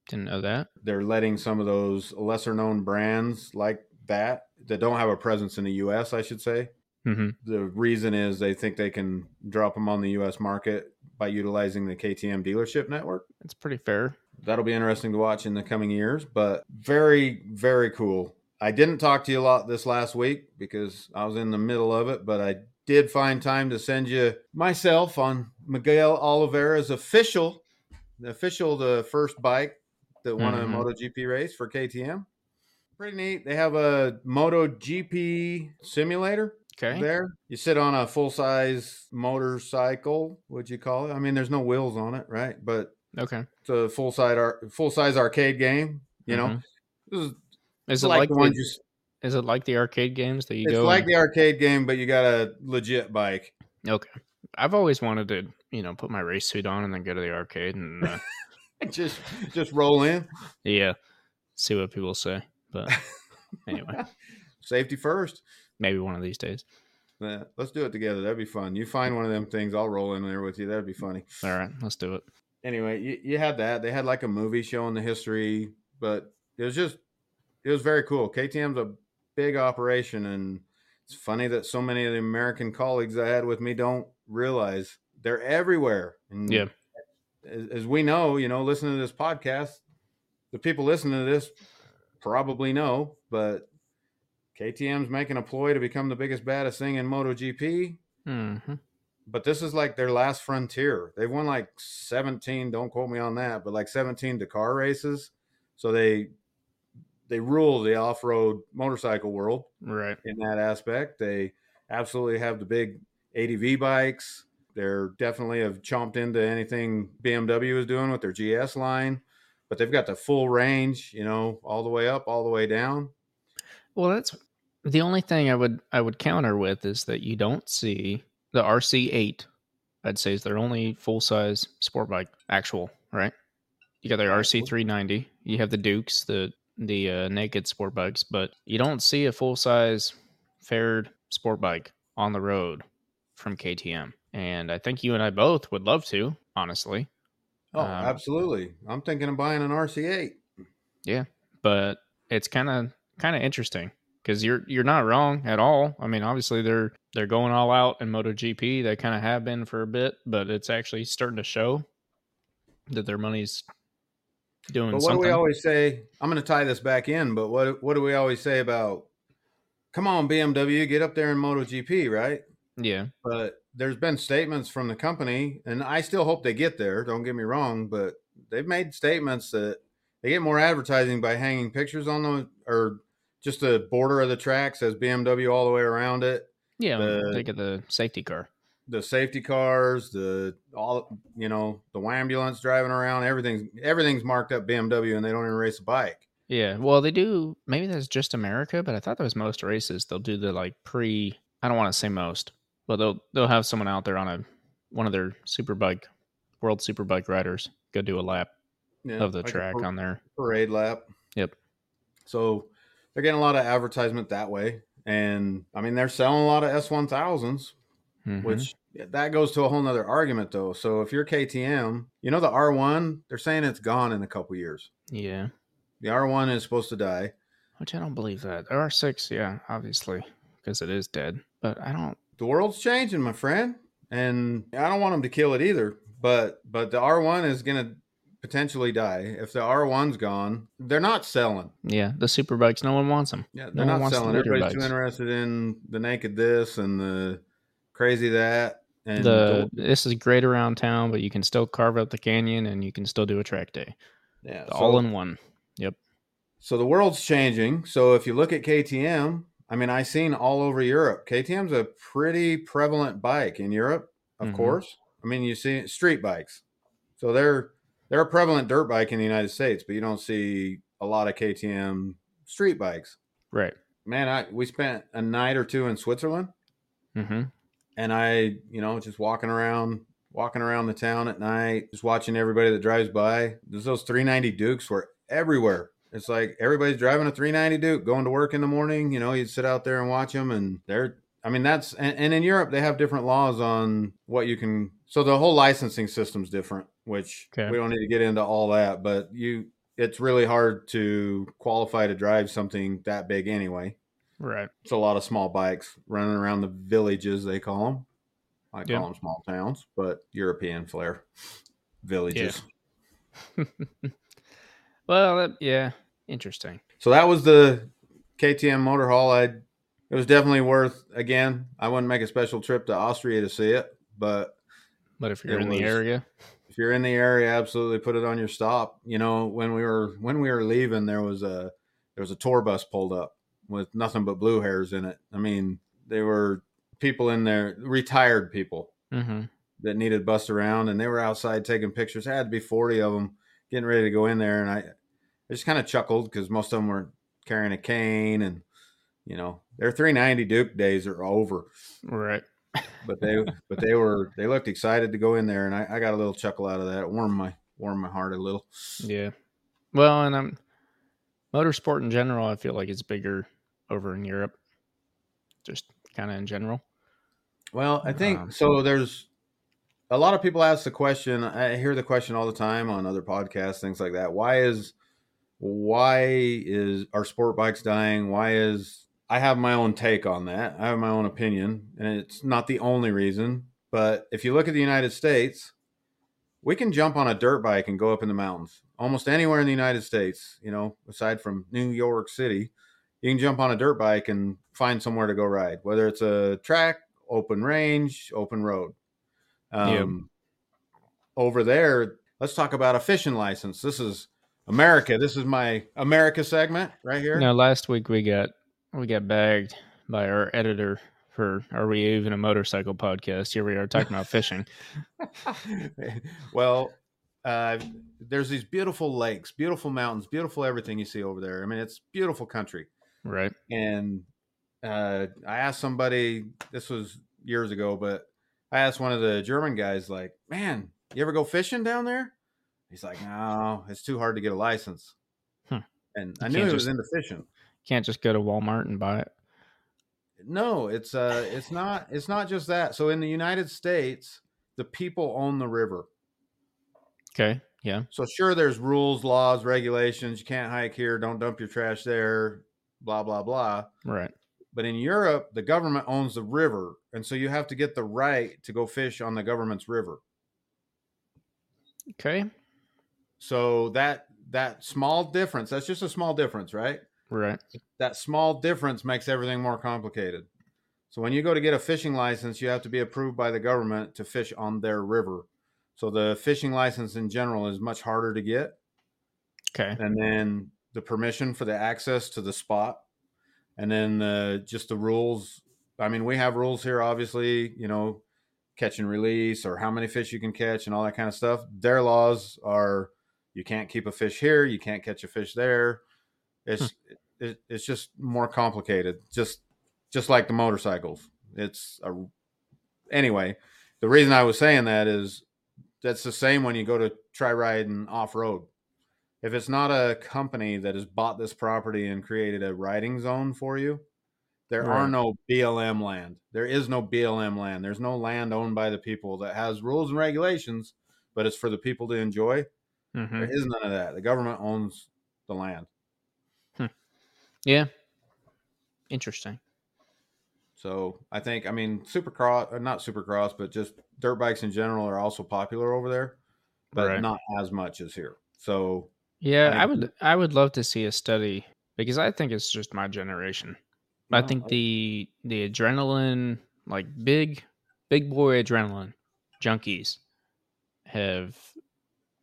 Didn't know that. they're letting some of those lesser known brands like that that don't have a presence in the US, I should say. hmm The reason is they think they can drop them on the US market by utilizing the KTM dealership network. It's pretty fair. That'll be interesting to watch in the coming years, but very, very cool. I didn't talk to you a lot this last week because I was in the middle of it, but I did find time to send you myself on Miguel Oliveira's official, the official, the first bike that won Mhm. a MotoGP race for KTM. Pretty neat. They have a MotoGP simulator Okay. there. You sit on a full size motorcycle, what would you call it? I mean, there's no wheels on it, right? But Okay. it's a full side ar- full size arcade game. You know, Mhm. this is Is it's it like, like, the the, ones you. is it like the arcade games that you It's go? It's like and- the arcade game, but you got a legit bike. okay. I've always wanted to, you know, put my race suit on and then go to the arcade and uh, just just roll in. yeah, see what people say. But anyway, Safety first. maybe one of these days. Yeah, let's do it together. That'd be fun. You find one of them things, I'll roll in there with you. That'd be funny. All right, let's do it. Anyway, you, you had that. They had like a movie showing the history, but it was just it was very cool. KTM's a big operation, and it's funny that so many of the American colleagues I had with me don't realize they're everywhere. And Yeah. as, as we know, you know, listening to this podcast, the people listening to this probably know, but KTM's making a ploy to become the biggest, baddest thing in MotoGP. Mm-hmm. But this is like their last frontier. They've won like 17, don't quote me on that, but like 17 Dakar races. So they they rule the off-road motorcycle world Right. in that aspect. They absolutely have the big ADV bikes. They're definitely have chomped into anything BMW is doing with their GS line, but they've got the full range, you know, all the way up, all the way down. Well, that's the only thing I would I would counter with is that you don't see the RC8. I'd say is their only full size sport bike, actual, right? You got their RC390. You have the Dukes, the the uh, naked sport bikes, but you don't see a full size faired sport bike on the road from KTM. And I think you and I both would love to, honestly. Oh, Um, absolutely. I'm thinking of buying an RC8. Yeah, but it's kind of kind of interesting because you're you're not wrong at all. I mean, obviously they're they're going all out in MotoGP. They kind of have been for a bit, but it's actually starting to show that their money's doing But what something. do we always say? I'm going to tie this back in, but what what do we always say about come on BMW, get up there in MotoGP, right? yeah, but there's been statements from the company, and I still hope they get there. Don't get me wrong, but they've made statements that they get more advertising by hanging pictures on the or just the border of the track says BMW all the way around it. yeah. The- they get the safety car. The safety cars, the all you know, the ambulance driving around, everything's everything's marked up BMW, and they don't even race a bike. Yeah, well, they do. Maybe that's just America, but I thought that was most races. They'll do the like pre. I don't want to say most, but they'll they'll have someone out there on a one of their superbike, world superbike riders go do a lap Yeah, of the like track par- on there. parade lap. Yep. So they're getting a lot of advertisement that way, and I mean they're selling a lot of S one thousands. Mhm. which that goes to a whole nother argument though so if you're ktm you know the r1 they're saying it's gone in a couple years yeah, the r1 is supposed to die which I don't believe that. There are six, yeah, obviously, because it is dead. But I don't. the world's changing my friend and i don't want them to kill it either but but the r1 is going to potentially die if the r1's gone they're not selling Yeah, the super bikes, no one wants them. yeah they're one not the selling leader everybody's too interested in the naked this and the crazy that and the this is great around town, but you can still carve out the canyon and you can still do a track day, yeah all in one. Yep. So the world's changing. So if you look at KTM, I mean, I seen all over Europe. KTM's a pretty prevalent bike in Europe, of Mhm. course. I mean, you see street bikes. So they're they're a prevalent dirt bike in the United States, but you don't see a lot of KTM street bikes. Right. Man, I we spent a night or two in Switzerland Mm-hmm. And I, you know, just walking around, walking around the town at night, just watching everybody that drives by. There's those 390 Dukes were everywhere. It's like everybody's driving a 390 Duke, going to work in the morning. You know, you'd sit out there and watch them, and they're. I mean, that's and, and in Europe they have different laws on what you can. So the whole licensing system's different, which Okay. we don't need to get into all that. But you, it's really hard to qualify to drive something that big anyway. Right. It's a lot of small bikes running around the villages, they call them. I call Yeah. them small towns, but European flair. Villages. Well, that, yeah, interesting. So that was the KTM Motohall. I it was definitely worth again. I wouldn't make a special trip to Austria to see it, but But if you're in the area, if you're in the area, absolutely put it on your stop. You know, when we were when we were leaving, there was a there was a tour bus pulled up with nothing but blue hairs in it. I mean, they were people in there, retired people mm-hmm. that needed to bust around, and they were outside taking pictures. Had to be forty of them getting ready to go in there, and I, I just kind of chuckled because most of them were carrying a cane, and you know their 390 Duke days are over. right. But they, but they were, they looked excited to go in there, and I, I got a little chuckle out of that. It warmed my, warmed my heart a little. Yeah. Well, and I'm motorsport in general. I feel like it's bigger over in Europe, just kind of in general. Well, I think Um, so. There's a lot of people ask the question. I hear the question all the time on other podcasts, things like that. Why is why is our sport bikes dying? Why is I have my own take on that. I have my own opinion, and it's not the only reason. But if you look at the United States, we can jump on a dirt bike and go up in the mountains almost anywhere in the United States. You know, aside from New York City, you can jump on a dirt bike and find somewhere to go ride, whether it's a track, open range, open road. Um, Over there, let's talk about a fishing license. This is America. This is my America segment right here. Now, last week we got we got bagged by our editor for Are We Even a Motorcycle podcast? Here we are talking about fishing. well, uh, there's these beautiful lakes, beautiful mountains, beautiful everything you see over there. I mean, it's beautiful country. Right. And uh, I asked somebody, this was years ago, but I asked one of the German guys, like, man, you ever go fishing down there? He's like, no, it's too hard to get a license. Hmm. And I You knew he was into fishing. Can't just go to Walmart and buy it. No, it's uh it's not it's not just that. So in the United States, the people own the river. Okay. Yeah. So sure there's rules, laws, regulations, you can't hike here, don't dump your trash there, blah blah blah. Right. But in Europe, the government owns the river, and so you have to get the right to go fish on the government's river. Okay. So that that small difference, that's just a small difference, right? Right. That small difference makes everything more complicated. So when you go to get a fishing license, you have to be approved by the government to fish on their river. So the fishing license in general is much harder to get. Okay. and then the permission for the access to the spot. And then uh, just the rules. I mean we have rules here obviously you know catch and release or how many fish you can catch and all that kind of stuff. Their laws are you can't keep a fish here you can't catch a fish there. It's it, it's just more complicated just just like the motorcycles. It's a anyway the reason i was saying that is that's the same when you go to try riding off-road if it's not a company that has bought this property and created a riding zone for you, there are no BLM land. There is no BLM land. There's no land owned by the people that has rules and regulations, but it's for the people to enjoy. hmm There is none of that. The government owns the land. Yeah. Interesting. So I think, I mean, supercross, or not supercross, but just dirt bikes in general are also popular over there, but Right. not as much as here. So Yeah, I I would I would love to see a study because I think it's just my generation. I think the the adrenaline, like big big boy adrenaline junkies have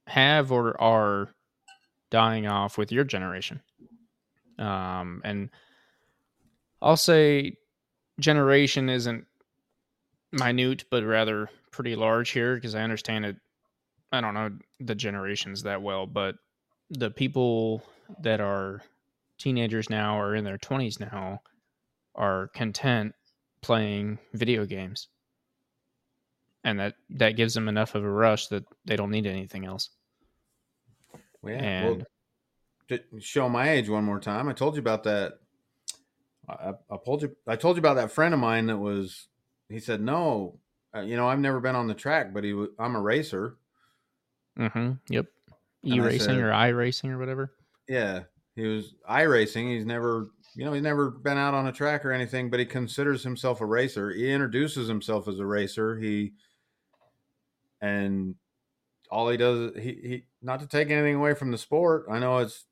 have or are dying off with your generation. Um and I'll say generation isn't minute but rather pretty large here because I understand it I don't know the generations that well, but the people that are teenagers now or in their 20s now are content playing video games and that that gives them enough of a rush that they don't need anything else Yeah. And- well, to show my age one more time, I told you about that. I, I told you. I told you about that friend of mine that was. He said, "No, uh, you know, I've never been on the track, but he. I'm a racer. mm-hmm yep And I e-racing or i-racing or whatever Yeah, he was iRacing. He's never, you know, he's never been out on a track or anything, but he considers himself a racer. He introduces himself as a racer. He and all he does, he he not to take anything away from the sport. I know it's,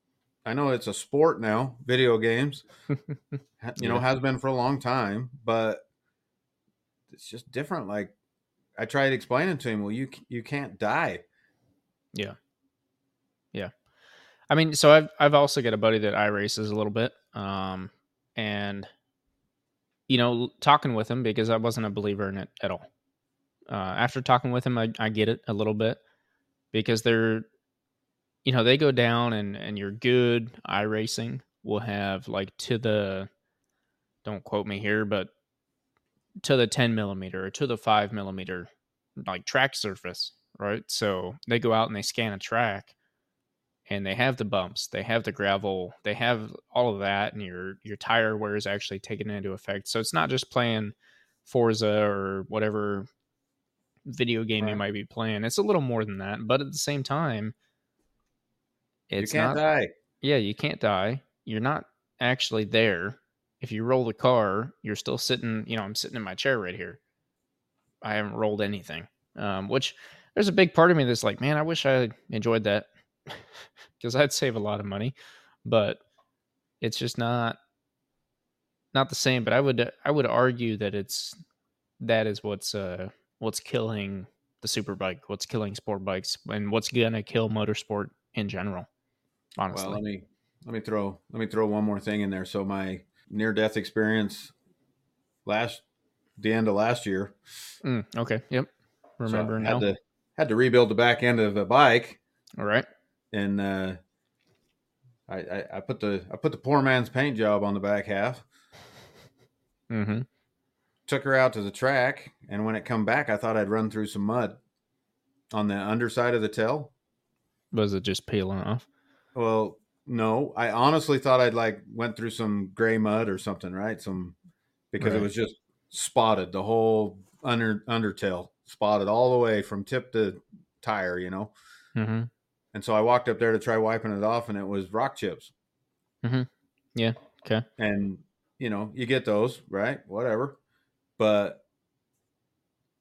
I know it's a sport now. Video games, you know, Yeah. has been for a long time, but it's just different. Like I tried explaining to him, well, you you can't die. I mean, so I've I've also got a buddy that I races a little bit, um, and you know, talking with him because I wasn't a believer in it at all. Uh, after talking with him, I, I get it a little bit because they're, you know, they go down and and you're good. iRacing will have like to the, don't quote me here, but to the ten millimeter or to the five millimeter, like track surface, right? So they go out and they scan a track and they have the bumps, they have the gravel, they have all of that, and your your tire wear is actually taken into effect. So it's not just playing Forza or whatever video game you might be playing. It's a little more than that, but at the same time, it's you can't not. die. Yeah, you can't die. You're not actually there. If you roll the car, you're still sitting. You know, I'm sitting in my chair right here. I haven't rolled anything. Um, which there's a big part of me that's like, man, I wish I enjoyed that because I'd save a lot of money, but it's just not not the same. But I would I would argue that it's that is what's uh what's killing the superbike, what's killing sport bikes, and what's gonna kill motorsport in general. Honestly, Well, let me let me throw let me throw one more thing in there. So my near death experience last the end of last year. Mm, okay, yep, remember I now. had to had to rebuild the back end of the bike, All right, and uh, I, I I put the I put the poor man's paint job on the back half. mm-hmm. Took her out to the track, and when it come back, I thought I'd run through some mud on the underside of the tail. Was it just peeling off? Well, no, I honestly thought I'd like went through some gray mud or something, right? Some because Right. it was just spotted the whole under undertail spotted all the way from tip to tire, you know. Mm-hmm. And so I walked up there to try wiping it off, and it was rock chips. Mhm. Yeah, okay. And you know, you get those, right? Whatever. But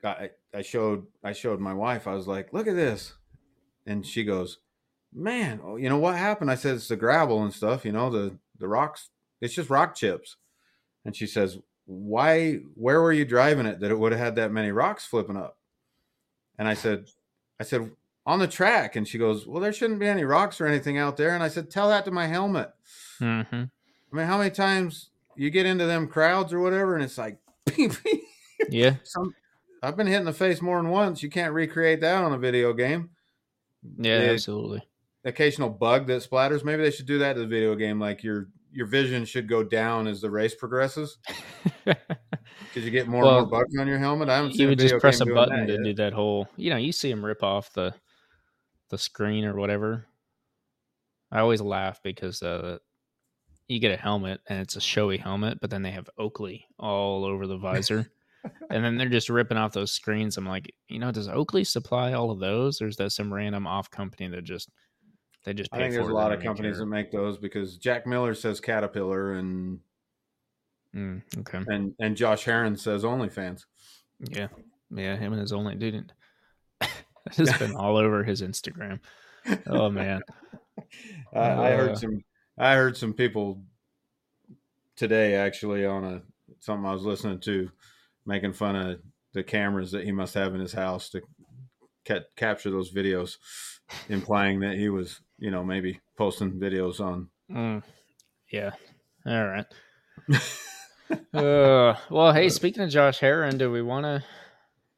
I I showed I showed my wife. I was like, "Look at this," and she goes, "Man, oh, you know what happened?" I said, "It's the gravel and stuff. You know, the the rocks. It's just rock chips." And she says, "Why? Where were you driving it that it would have had that many rocks flipping up?" And I said, "I said on the track." And she goes, "Well, there shouldn't be any rocks or anything out there." And I said, "Tell that to my helmet." Mm-hmm. I mean, how many times you get into them crowds or whatever, and it's like, Yeah, some. I've been hit in the face more than once. You can't recreate that on a video game. yeah, The absolutely. occasional bug that splatters. Maybe they should do that to the video game. Like your your vision should go down as the race progresses because you get more Well, and more bugs on your helmet. I haven't seen you would just press a button to yet. do that whole. You know, you see them rip off the the screen or whatever. I always laugh because uh, you get a helmet and it's a showy helmet, but then they have Oakley all over the visor, and then they're just ripping off those screens. I'm like, you know, does Oakley supply all of those, or is that some random off company that just they just? I think there's a lot of companies care? that make those because Jack Miller says Caterpillar and Mm, okay. and and Josh Herrin says OnlyFans. Yeah, yeah, him and his only dude. has been all over his Instagram. Oh man, I, I Uh, heard some. I heard some people today actually on a something I was listening to, making fun of the cameras that he must have in his house to ca- capture those videos, implying that he was, you know, maybe posting videos on. Mm, yeah. All right. uh, well, hey, speaking of Josh Herrin, do we want to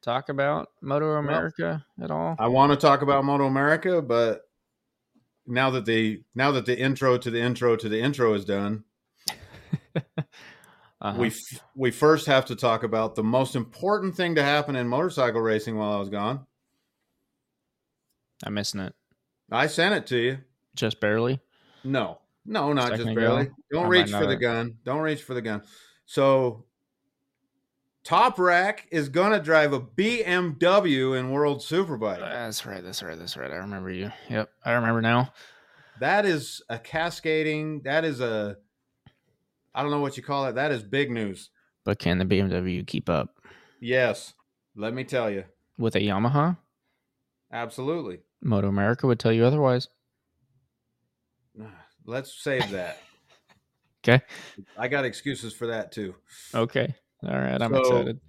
talk about Moto America at all? I want to talk about Moto America, but now that the now that the intro to the intro to the intro is done, Uh-huh. we f- we first have to talk about the most important thing to happen in motorcycle racing while I was gone. I'm missing it I sent it to you. just barely. No, no, not Second just ago? barely. Don't I reach for the gun. Don't reach for the gun. So, Toprak is gonna drive a BMW in World Superbike. That's right. That's right. That's right. I remember you. Yep, I remember now. That is a cascading. That is a. I don't know what you call it. That is big news. But can the BMW keep up Yes, let me tell you, with a Yamaha? absolutely. Moto America would tell you otherwise. Let's save that. Okay. I got excuses for that too. Okay. All right. I'm So- excited.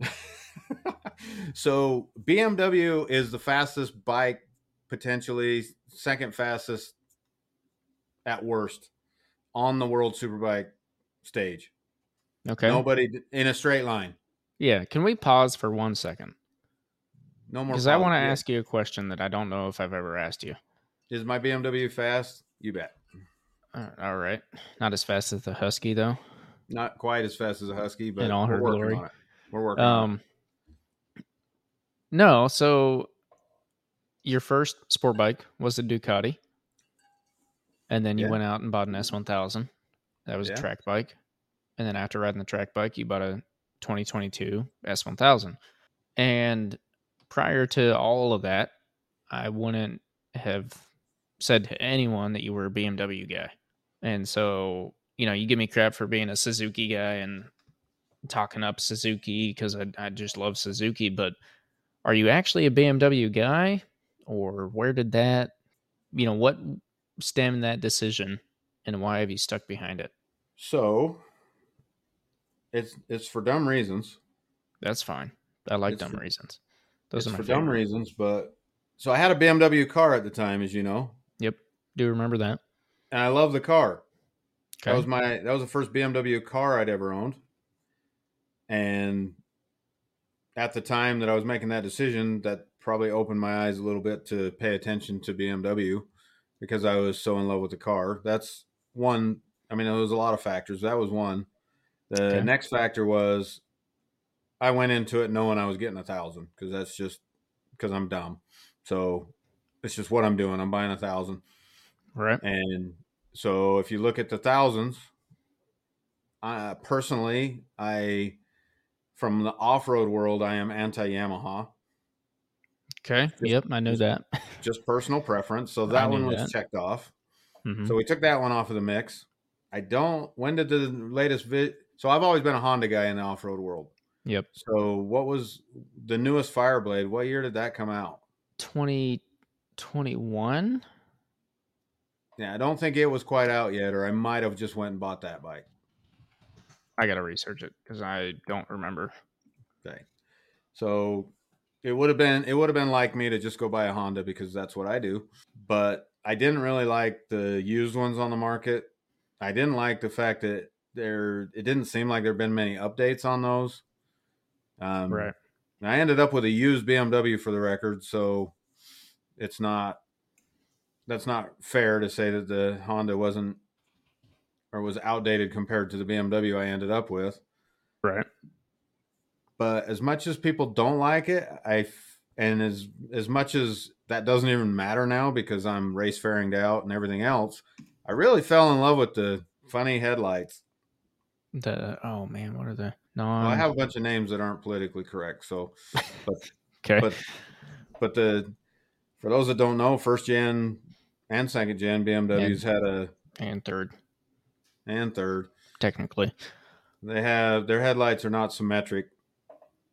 so BMW is the fastest bike, potentially second fastest at worst on the World Superbike stage. Okay. Nobody in a straight line. Yeah. Can we pause for one second? No more. Because I want to ask you a question that I don't know if I've ever asked you. Is my BMW fast? You bet. Uh, All right. Not as fast as the Husky, though. Not quite as fast as a Husky, but In all we're her working glory. on it. We're working on it. Um, no. So your first sport bike was a Ducati, and then you Yeah. went out and bought an S1000. That was Yeah. a track bike, and then after riding the track bike, you bought a 2022 S1000. And prior to all of that, I wouldn't have said to anyone that you were a BMW guy. And so, you know, you give me crap for being a Suzuki guy and talking up Suzuki because I, I just love Suzuki. But are you actually a BMW guy, or where did that, you know, what stemmed that decision, and why have you stuck behind it? So it's it's for dumb reasons. That's fine. I like It's dumb for- reasons. Those it's are my for dumb reasons, but so I had a BMW car at the time, as you know, Yep. Do you remember that? and I love the car. Okay. That was my that was the first BMW car I'd ever owned. And at the time that I was making that decision, that probably opened my eyes a little bit to pay attention to BMW because I was so in love with the car. That's one I mean, there was a lot of factors. That was one. The Okay. next factor was I went into it knowing I was getting a thousand because that's just because I'm dumb. So it's just what I'm doing. I'm buying a thousand. right. And so if you look at the thousands, uh, personally, I from the off-road world, I am anti-Yamaha, Okay. Yep. I knew just- that. just personal preference. So that one was that. checked off. Mhm. So we took that one off of the mix. I don't. When did the latest vid? So I've always been a Honda guy in the off-road world. Yep. So what was the newest Fireblade? What year did that come out? 2021. Yeah, I don't think it was quite out yet, or I might have just went and bought that bike. I gotta research it because I don't remember. Okay. So it would have been it would have been like me to just go buy a Honda because that's what I do. But I didn't really like the used ones on the market. I didn't like the fact that there it didn't seem like there'd been many updates on those. Um, Right. I ended up with a used BMW for the record, so it's not that's not fair to say that the Honda wasn't or was outdated compared to the BMW I ended up with Right. but as much as people don't like it, I f- and as as much as that doesn't even matter now because I'm race fairing out and everything else, I really fell in love with the funny headlights. The oh man, what are the no? Well, I have a bunch of names that aren't politically correct, so okay. but but the for those that don't know, first gen and second gen BMWs had a and third, and third. technically. They have their headlights are not symmetric.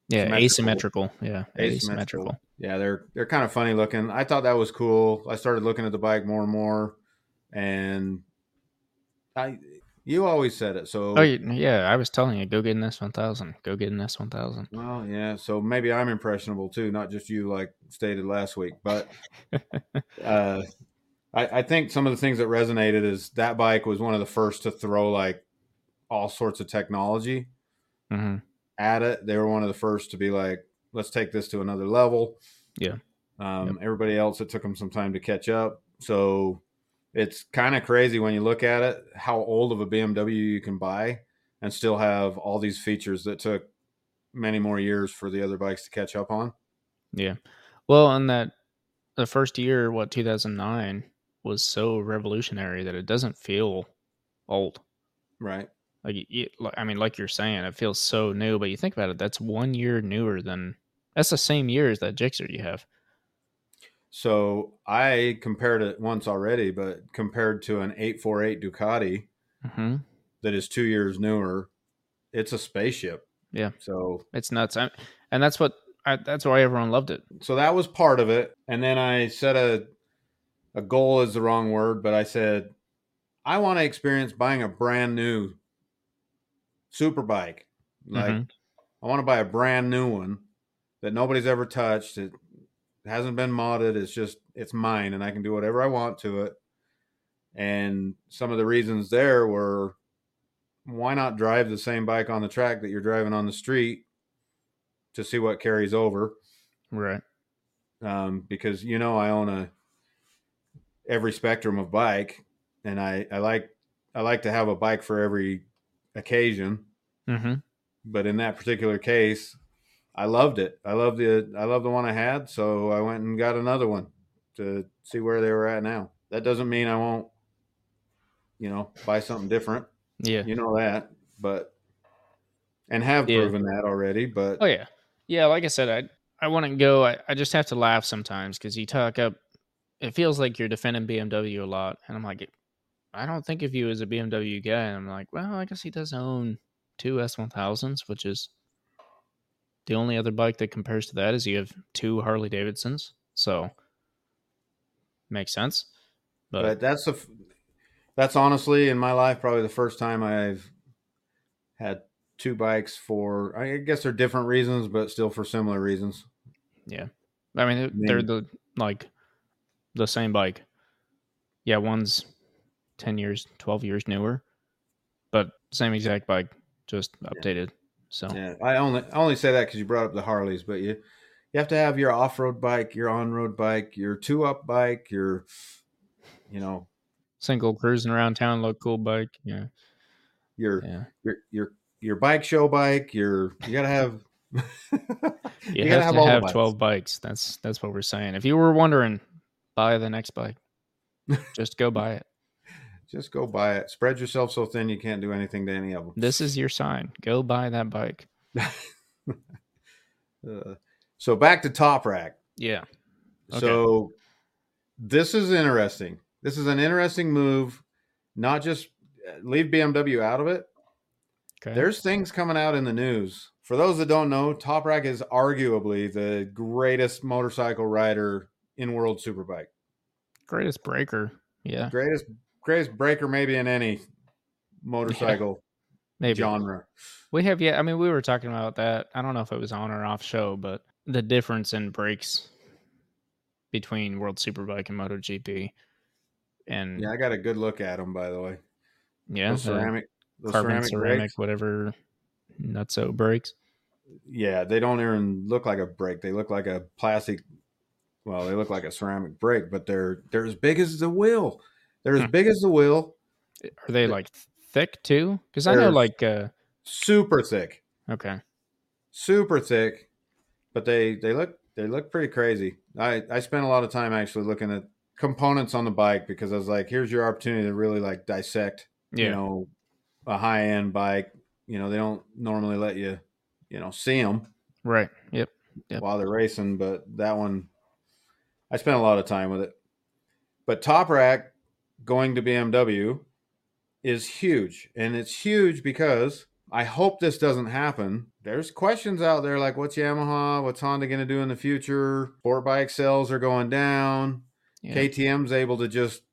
Yeah, Symmetrical. asymmetrical. Yeah, Asymmetrical. asymmetrical. Yeah, they're they're kind of funny looking. I thought that was cool. I started looking at the bike more and more, and I you always said it. So Oh yeah, I was telling you, go get an S one thousand. Go get an S one thousand. well, yeah. So maybe I'm impressionable too, not just you, like stated last week. But uh, I, I think some of the things that resonated is that bike was one of the first to throw like all sorts of technology hmm at it. They were one of the first to be like, let's take this to another level. Yeah. Um, Everybody else, it took them some time to catch up. So it's kind of crazy when you look at it, how old of a BMW you can buy and still have all these features that took many more years for the other bikes to catch up on. Yeah. Well, on that, the first year, what two thousand nine was so revolutionary that it doesn't feel old. Right. Like, y- y- I mean, like you're saying, it feels so new. But you think about it, that's one year newer than. That's the same year as that Gixxer you have. So I compared it once already, but compared to an 848 Ducati hmm that is two years newer, it's a spaceship. Yeah. So It's nuts, I, and that's what. I, that's why everyone loved it. so that was part of it and then i set a a goal is the wrong word but i said i want to experience buying a brand new super bike like Mhm. i want to buy a brand new one that nobody's ever touched. It hasn't been modded. It's just it's mine and i can do whatever i want to it. And some of the reasons there were why not drive the same bike on the track that you're driving on the street to see what carries over? Right. um, because you know I own a every spectrum of bike, and I I like I like to have a bike for every occasion. hmm But in that particular case, I loved it. I loved the I love the one I had, so I went and got another one to see where they were at now. That doesn't mean I won't, you know, buy something different. Yeah. You know that, but and have Yeah. proven that already. But Oh yeah, yeah. Like I said, I I wouldn't go. I, I just have to laugh sometimes because you talk up. It feels like you're defending BMW a lot, and I'm like, I don't think of you as a BMW guy. And I'm like, well, I guess he does own two S1000s, which is the only other bike that compares to that is you have two Harley Davidsons. So makes sense. But, But that's a f- that's honestly in my life probably the first time I've had two bikes for I guess they're different reasons, but still for similar reasons. yeah, I mean they're, they're the like the same bike. Yeah, one's ten years, twelve years newer, but same exact bike, just updated. So Yeah, I only I only say that because you brought up the Harleys, but you you have to have your off road bike, your on road bike, your two up bike, your you know single cruising around town, look cool bike. Yeah, your yeah. your your your bike show bike. Your you gotta have You, gotta have, all to have bikes. twelve bikes. That's that's what we're saying. If you were wondering, buy the next bike. Just go buy it. Just go buy it. Spread yourself so thin you can't do anything to any of them. This is your sign. Go buy that bike. Uh, so back to Toprak. Yeah. Okay. So this is interesting. This is an interesting move. Not just uh, leave BMW out of it. Okay. There's things coming out in the news. For those that don't know, Toprak is arguably the greatest motorcycle rider in World Superbike. greatest breaker. Yeah. Greatest greatest breaker maybe in any motorcycle Maybe. genre. We have yeah, I mean we were talking about that. I don't know if it was on or off show, but the difference in brakes between World Superbike and MotoGP. And Yeah, I got a good look at them by the way. yeah, Those ceramic those carbon ceramic, ceramic, brakes. whatever nutso brakes. Yeah, they don't even look like a brake. They look like a plastic. Well, they look like a ceramic brake, but they're they're as big as the wheel. They're as Hmm. big as the wheel, Are they like thick too? Because I know like uh super thick, okay. super thick. But they they look they look pretty crazy. I I spent a lot of time actually looking at components on the bike because I was like, here's your opportunity to really like dissect, Yeah. you know, a high end bike. You know, they don't normally let you, you know, see them. Right. Yep. Yep. while they're racing, but that one I spent a lot of time with it. But Toprak going to BMW is huge. And it's huge because I hope this doesn't happen. There's questions out there like what's Yamaha, what's Honda going to do in the future? Sport bike sales are going down. Yeah. KTM's able to just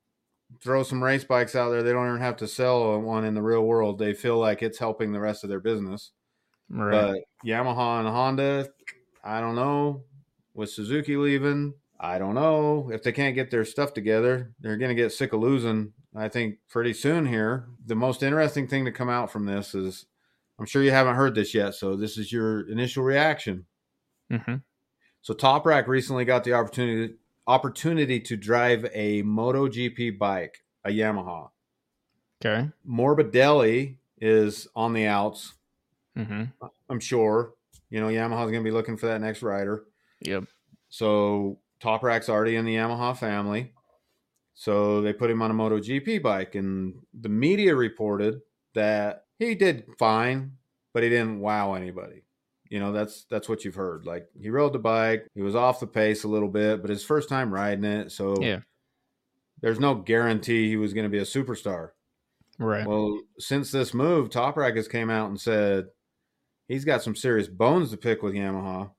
throw some race bikes out there. They don't even have to sell one in the real world. They feel like it's helping the rest of their business. right. But Yamaha and Honda, I don't know. With Suzuki leaving, I don't know. If they can't get their stuff together, they're going to get sick of losing, I think, pretty soon here. The most interesting thing to come out from this is I'm sure you haven't heard this yet. So, this is your initial reaction. hmm So, Toprak recently got the opportunity opportunity to drive a MotoGP bike, a Yamaha. Okay. Morbidelli is on the outs. hmm I'm sure. You know, Yamaha's going to be looking for that next rider. Yep. So Toprak's already in the Yamaha family. So they put him on a MotoGP bike, and the media reported that he did fine, but he didn't wow anybody. You know, that's that's what you've heard. Like he rode the bike, he was off the pace a little bit, but his first time riding it, so Yeah. there's no guarantee he was going to be a superstar. Right. Well, since this move, Toprak has came out and said he's got some serious bones to pick with Yamaha.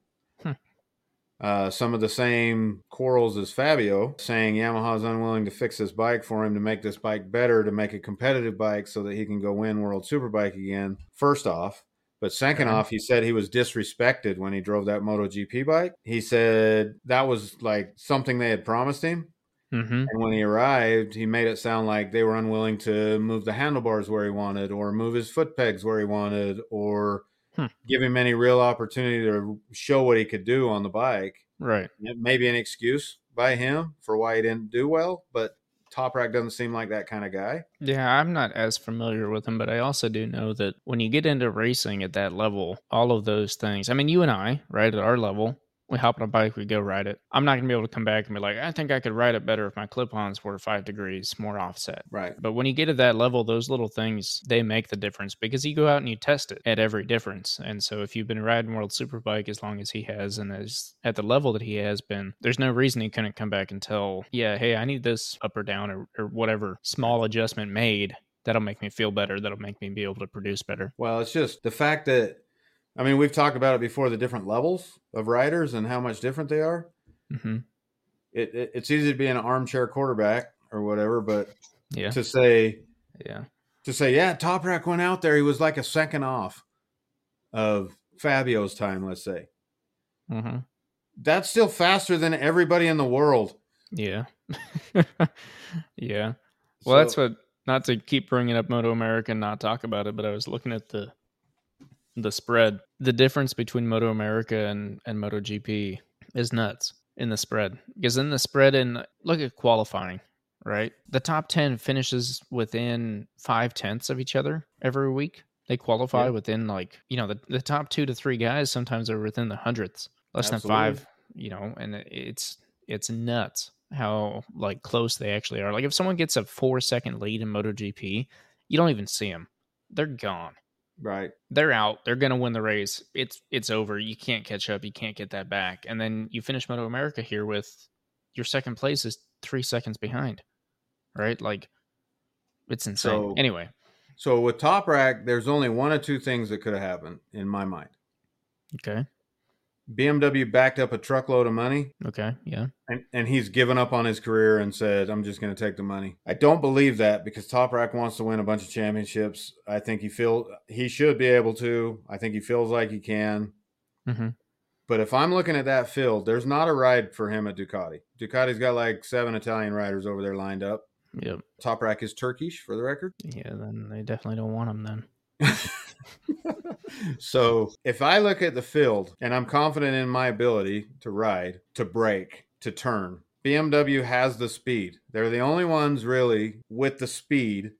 Uh, some of the same quarrels as Fabio, saying Yamaha's unwilling to fix this bike for him to make this bike better, to make a competitive bike so that he can go win World Superbike again. First off. But second off, he said he was disrespected when he drove that MotoGP bike. He said that was like something they had promised him. hmm And when he arrived, he made it sound like they were unwilling to move the handlebars where he wanted, or move his foot pegs where he wanted, or Hmm. give him any real opportunity to show what he could do on the bike. Right. It may be an excuse by him for why he didn't do well, but Toprak doesn't seem like that kind of guy. Yeah, I'm not as familiar with him, but I also do know that when you get into racing at that level, all of those things. I mean, you and I, right, at our level, we hop on a bike, we go ride it. I'm not to be able to come back and be like, I think I could ride it better if my clip ons were five degrees more offset. Right. But when you get to that level, those little things, they make the difference because you go out and you test it at every difference. And so if you've been riding World Superbike as long as he has and is at the level that he has been, there's no reason he couldn't come back and tell, yeah, hey, I need this up or down or, or whatever small adjustment made that'll make me feel better, that'll make me be able to produce better. Well, it's just the fact that I mean, we've talked about it before the different levels of riders and how much different they are. hmm It, it it's easy to be an armchair quarterback or whatever, but Yeah. to say Yeah. to say, yeah, Toprak went out there, he was like a second off of Fabio's time, let's say. hmm That's still faster than everybody in the world. Yeah. yeah. Well, that's what. Not to keep bringing up Moto America and not talk about it, but I was looking at the the spread. The difference between Moto America and and Moto GP is nuts in the spread because in the spread in look at qualifying, right? The top ten finishes within five tenths of each other every week. They qualify Yeah. within like you know the the top two to three guys sometimes are within the hundredths, less Absolutely. than five. You know, and it's it's nuts how like close they actually are. Like if someone gets a four second lead in MotoGP, you don't even see them; they're gone. Right. They're out. They're gonna win the race. It's it's over. You can't catch up. You can't get that back. And then you finish Moto America here with your second place is three seconds behind, right? Like it's insane. So- anyway, So with Toprak, there's only one or two things that could have happened in my mind. okay, BMW backed up a truckload of money okay, yeah, and, and he's given up on his career and said, I'm just going to take the money. I don't believe that because Toprak wants to win a bunch of championships. I think he feel he should be able to. I think he feels like he can. hmm But if I'm looking at that field, there's not a ride for him at Ducati. Ducati's got like seven Italian riders over there lined up. yep, Toprak is Turkish for the record. yeah. Then they definitely don't want him. Then so if I look at the field and I'm confident in my ability to ride, to brake, to turn, BMW has the speed. They're the only ones really with the speed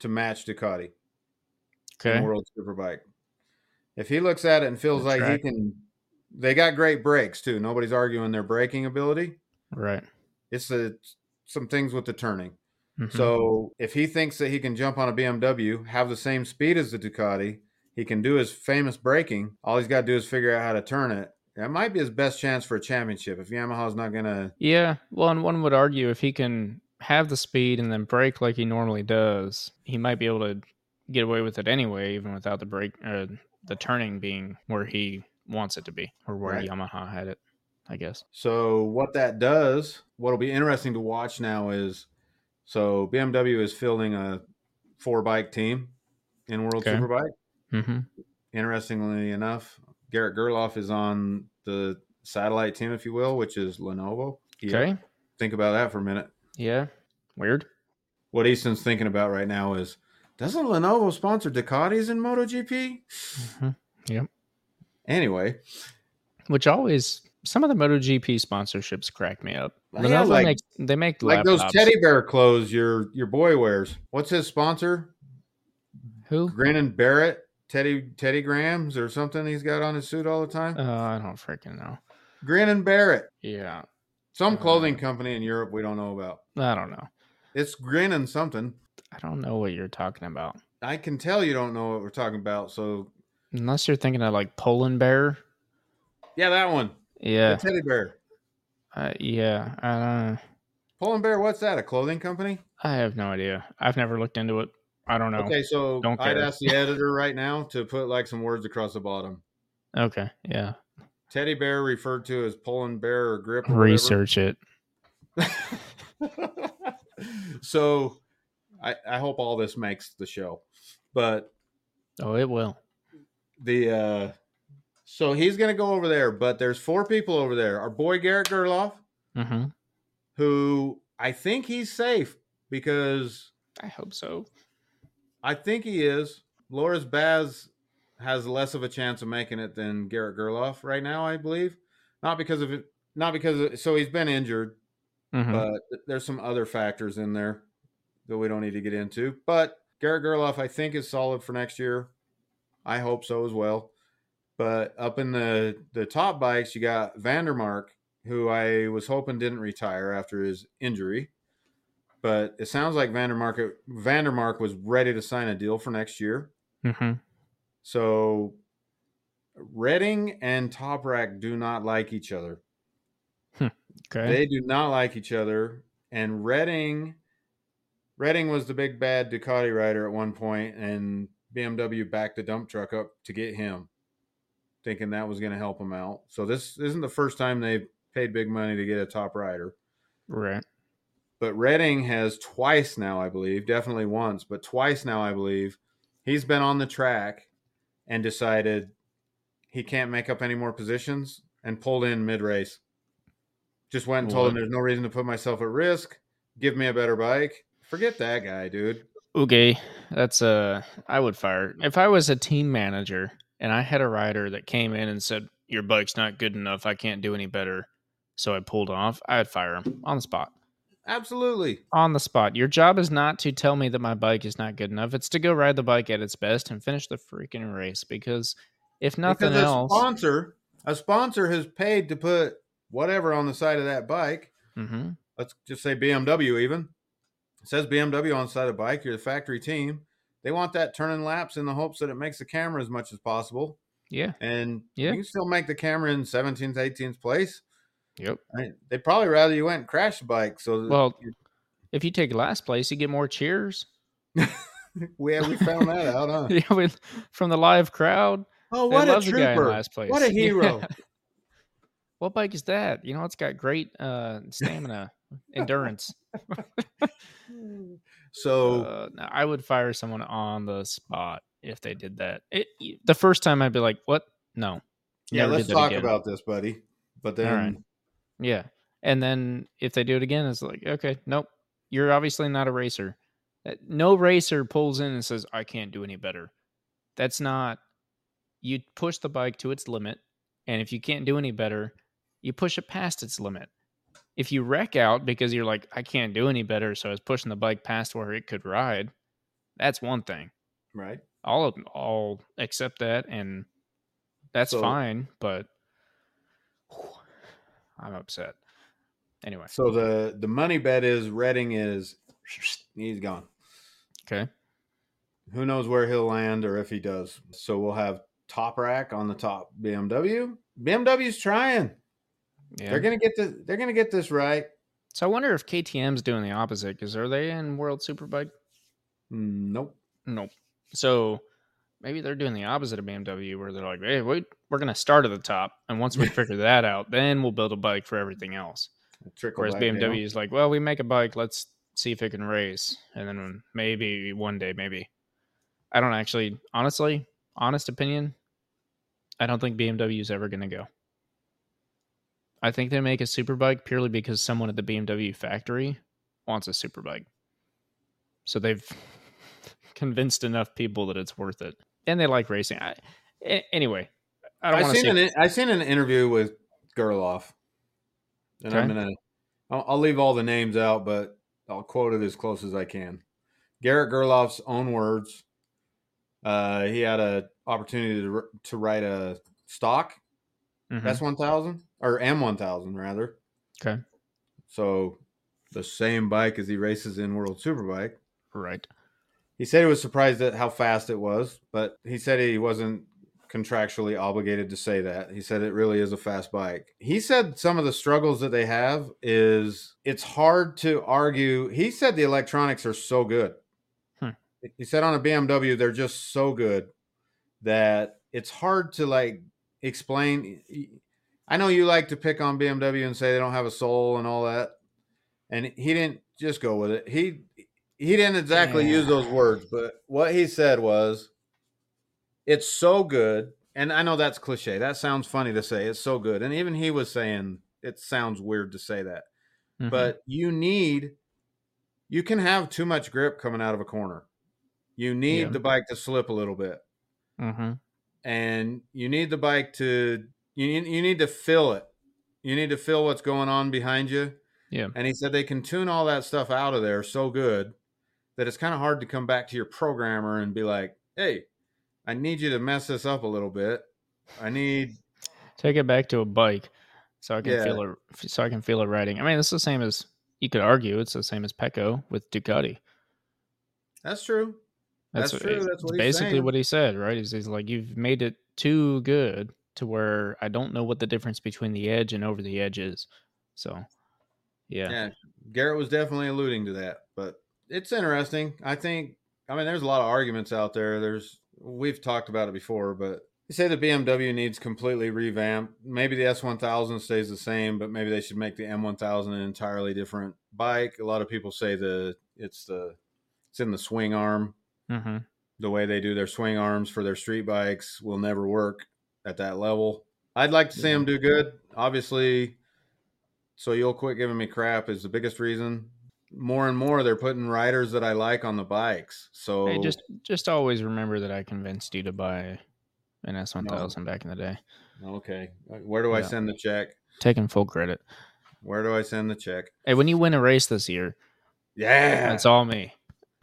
to match Ducati okay, World Superbike. If he looks at it and feels like he can, they got great brakes too. Nobody's arguing their braking ability. right. It's the some things with the turning. Mhm. So if he thinks that he can jump on a BMW, have the same speed as the Ducati, he can do his famous braking. All he's got to do is figure out how to turn it. That might be his best chance for a championship if Yamaha's not gonna. Yeah, well, and one would argue if he can have the speed and then brake like he normally does, he might be able to get away with it anyway, even without the brake, uh, the turning being where he wants it to be, or where Right. Yamaha had it, I guess. So what that does, what'll be interesting to watch now is, so BMW is fielding a four bike team in World Okay. Superbike. Mm-hmm. Interestingly enough, Garrett Gerloff is on the satellite team, if you will, which is Bonovo. Yeah. Okay. Think about that for a minute. Yeah. Weird. what Easton's thinking about right now is doesn't Lenovo sponsor Ducatis in MotoGP? hmm Yep. Anyway, Which always some of the MotoGP sponsorships crack me up. Yeah, Lenovo like- makes they make like those teddy bear clothes your your boy wears. What's his sponsor? Who? Grin and Barrett, Teddy Teddy Grams or something he's got on his suit all the time. Uh, I don't freaking know. Grin and Barrett. Yeah, Some Uh, clothing company in Europe we don't know about. I don't know. It's Grin and something. I don't know what you're talking about. I can tell you don't know what we're talking about. So Unless you're thinking of like Poland Bear. yeah, that one. Yeah. The teddy bear. Uh, yeah. Uh, Polar Bear, what's that? A clothing company? I have no idea. I've never looked into it. I don't know. Okay, so Don't I'd ask the editor right now to put like some words across the bottom. Okay. Yeah. Teddy bear referred to as Poland bear or grip. Or whatever. Research it. so I, I hope all this makes the show. But Oh, it will. the uh so he's gonna go over there, but there's four people over there. Our boy Garrett Gerloff, Mm-hmm. who I think he's safe because I hope so. I think he is. Loris Baz has less of a chance of making it than Garrett Gerloff right now, I believe. Not because of it, not because of, so he's been injured, Mm-hmm. but there's some other factors in there that we don't need to get into. But Garrett Gerloff, I think, is solid for next year. I hope so as well. But up in the the top bikes, you got van der Mark, who I was hoping didn't retire after his injury. But it sounds like van der Mark Vandermark was ready to sign a deal for next year. mm-hmm. So Redding and Toprak do not like each other. Okay. They do not like each other. And Redding, Redding was the big bad Ducati rider at one point, and BMW backed the dump truck up to get him. Thinking that was going to help him out. So this isn't the first time they've paid big money to get a top rider. Right. But Redding has twice now, I believe, definitely once, but twice now, I believe, he's been on the track and decided he can't make up any more positions and pulled in mid race. Just went and told him there's no reason to put myself at risk. Give me a better bike. Forget that guy, dude. Okay, that's uh I would fire if I was a team manager and I had a rider that came in and said your bike's not good enough, I can't do any better, so I pulled off. I'd fire him on the spot. Absolutely. On the spot. Your job is not to tell me that my bike is not good enough. It's to go ride the bike at its best and finish the freaking race because if nothing because else, a sponsor, a sponsor has paid to put whatever on the side of that bike. hmm Let's just say BMW even. It says BMW on the side of the bike. You're the factory team. They want that turning laps in the hopes that it makes the camera as much as possible. yeah, And Yeah. you can still make the camera in 17th, 18th place. yep. I mean, they'd probably rather you went and crashed the bike. So Well, if you take last place, you get more cheers. we, we found that out, huh? yeah, with, from the live crowd. Oh, what a love the guy in trooper. last place. What a Yeah. hero. What bike is that? You know, it's got great uh, stamina, endurance. So Uh, I would fire someone on the spot if they did that. It, the first time, I'd be like, "What? No." yeah, let's talk again. about this, buddy. But then right. Yeah, and then if they do it again, it's like, okay, nope, you're obviously not a racer. Uh, No racer pulls in and says, "I can't do any better." That's not. You push the bike to its limit, and if you can't do any better, you push it past its limit. If you wreck out because you're like, "I can't do any better," so I was pushing the bike past where it could ride, that's one thing. right. I'll I'll accept that, and that's So- fine. But I'm upset. Anyway, So the the money bet is Redding is he's gone. okay. Who knows where he'll land or if he does. So we'll have Toprak on the top BMW. BMW's trying. Yeah. They're gonna get the they're gonna get this right. so I wonder if KTM's doing the opposite because are they in World Superbike? Mm, Nope. Nope. So maybe they're doing the opposite of BMW, where they're like, "Hey, wait, we're gonna start at the top, and once we figure that out, then we'll build a bike for everything else." Whereas BMW down. is like, "Well, we make a bike, let's see if it can race, and then maybe one day, maybe." I don't actually, honestly, honest opinion, I don't think BMW is ever gonna go. I think they make a superbike purely because someone at the BMW factory wants a superbike. So they've convinced enough people that it's worth it, and they like racing. I, anyway, I don't I want to seen see. an I seen an interview with Gerloff, and I'm gonna I'll, I'll leave all the names out, but I'll quote it as close as I can. Garrett Gerloff's own words. Uh, he had a opportunity to to write a stock Mhm. S one thousand or M one thousand rather. Okay. So the same bike as he races in World Superbike. right. He said he was surprised at how fast it was, but he said he wasn't contractually obligated to say that. He said it really is a fast bike. He said some of the struggles that they have is it's hard to argue. He said the electronics are so good. Hmm. He said on a BMW they're just so good that it's hard to like explain. I know you like to pick on BMW and say they don't have a soul and all that. And he didn't just go with it. He he didn't exactly use those words, but what he said was it's so good. And I know that's cliche. That sounds funny to say. It's so good. And even he was saying it sounds weird to say that. Mhm. But you need you can have too much grip coming out of a corner. You need Yeah. the bike to slip a little bit. Mhm. And you need the bike to you need, you need to feel it. You need to feel what's going on behind you. Yeah. And he said they can tune all that stuff out of there so good that it's kind of hard to come back to your programmer and be like, "Hey, I need you to mess this up a little bit. I need take it back to a bike so I can Yeah. feel it so I can feel it riding. I mean, it's the same as you could argue it's the same as Pecco with Ducati. That's true. That's what- true. it's That's what basically saying. what he said, right? He's, he's like, you've made it too good to where I don't know what the difference between the edge and over the edge is. So, yeah, Yeah, Garrett was definitely alluding to that, but it's interesting. I think I mean there's a lot of arguments out there. There's we've talked about it before, but They say the BMW needs completely revamped. Maybe the S1000 stays the same, but maybe they should make the M1000 an entirely different bike. A lot of people say the it's the it's in the swing arm. Mm-hmm. The way they do their swing arms for their street bikes will never work at that level. I'd like to see Yeah. them do good. Obviously, so you'll quit giving me crap is the biggest reason. More and more, they're putting riders that I like on the bikes. So Hey, just just always remember that I convinced you to buy an S one thousand back in the day. okay. Where do I send the check? Taking full credit. Where do I send the check? Hey, when you win a race this year, Yeah, that's all me.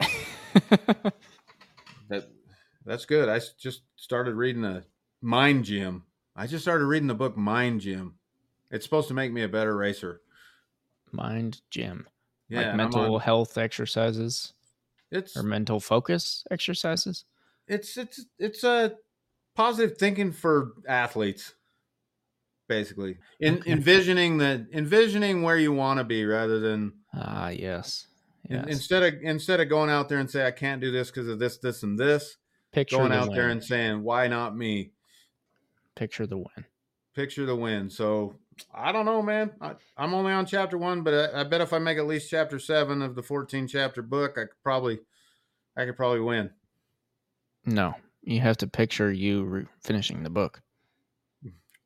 that that's good. I just started reading a Mind Gym. I just started reading the book Mind Gym. It's supposed to make me a better racer. Mind gym. Yeah, like mental health exercises it's or mental focus exercises. it's it's it's a positive thinking for athletes basically in Okay. envisioning the envisioning where you want to be rather than Ah, yes. in- Yes. instead of instead of going out there and say i can't do this because of this this and this picture going the out there and saying why not me picture the win. picture the win so i don't know man I, i'm only on chapter one but I, I bet if i make at least chapter seven of the 14 chapter book i could probably i could probably win No, you have to picture you re- finishing the book.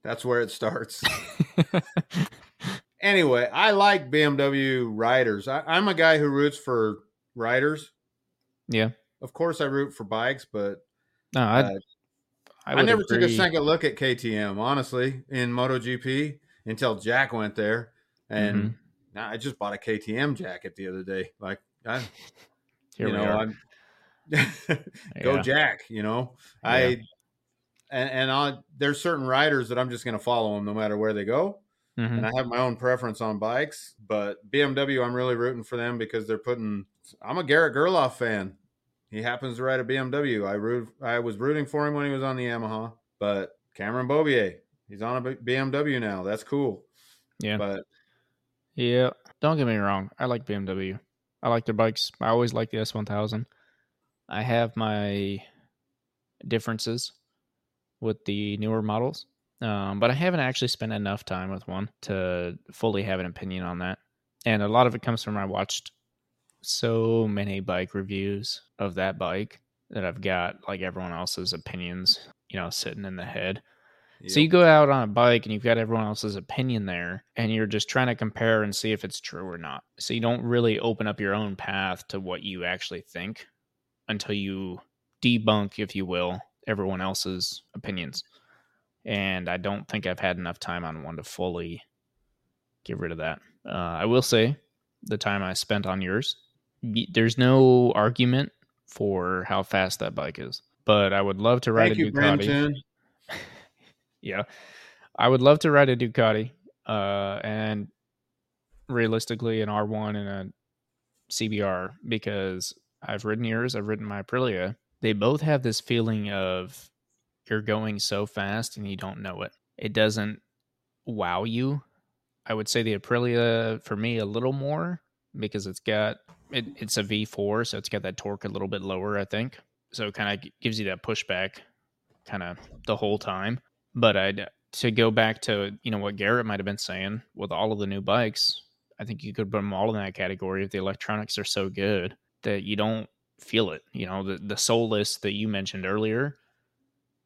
that's where it starts anyway, I like BMW riders. I, I'm a guy who roots for riders. yeah. Of course, I root for bikes, but No, I. uh, I, I, never took a second look at KTM, honestly, in MotoGP until Jack went there, and Mhm. now I just bought a KTM jacket the other day. Like, I, Here you we know, are. I'm go Yeah. Jack. You know, I and and there's certain riders that I'm just going to follow them no matter where they go. Mhm. and I have my own preference on bikes, but BMW, I'm really rooting for them because they're putting. I'm a Garrett Gerloff fan. He happens to ride a BMW. I root. I was rooting for him when he was on the Yamaha, but Cameron Beaubier, he's on a BMW now. That's cool. Yeah. But Yeah, don't get me wrong. I like BMW. I like their bikes. I always like the S1000. I have my differences with the newer models, um, but I haven't actually spent enough time with one to fully have an opinion on that. And a lot of it comes from I watched so many bike reviews of that bike that I've got like everyone else's opinions, you know, sitting in the head. So you go out on a bike and you've got everyone else's opinion there, and you're just trying to compare and see if it's true or not. So you don't really open up your own path to what you actually think until you debunk, if you will, everyone else's opinions. And I don't think I've had enough time on one to fully get rid of that. Uh, I will say the time I spent on yours, there's no argument for how fast that bike is. But I would love to ride thank a you, Ducati. Yeah. I would love to ride a ducati uh and realistically an r1 and a cbr because i've ridden yours i've ridden my aprilia. They both have this feeling of you're going so fast and you don't know it. It doesn't wow you. I would say the aprilia for me a little more because it's got it, it's a v4 so it's got that torque a little bit lower i think so it kind of gives you that pushback kind of the whole time but I'd to go back to you know what Garrett might have been saying with all of the new bikes. I think you could put them all in that category if the electronics are so good that you don't feel it. You know the the soulless that you mentioned earlier.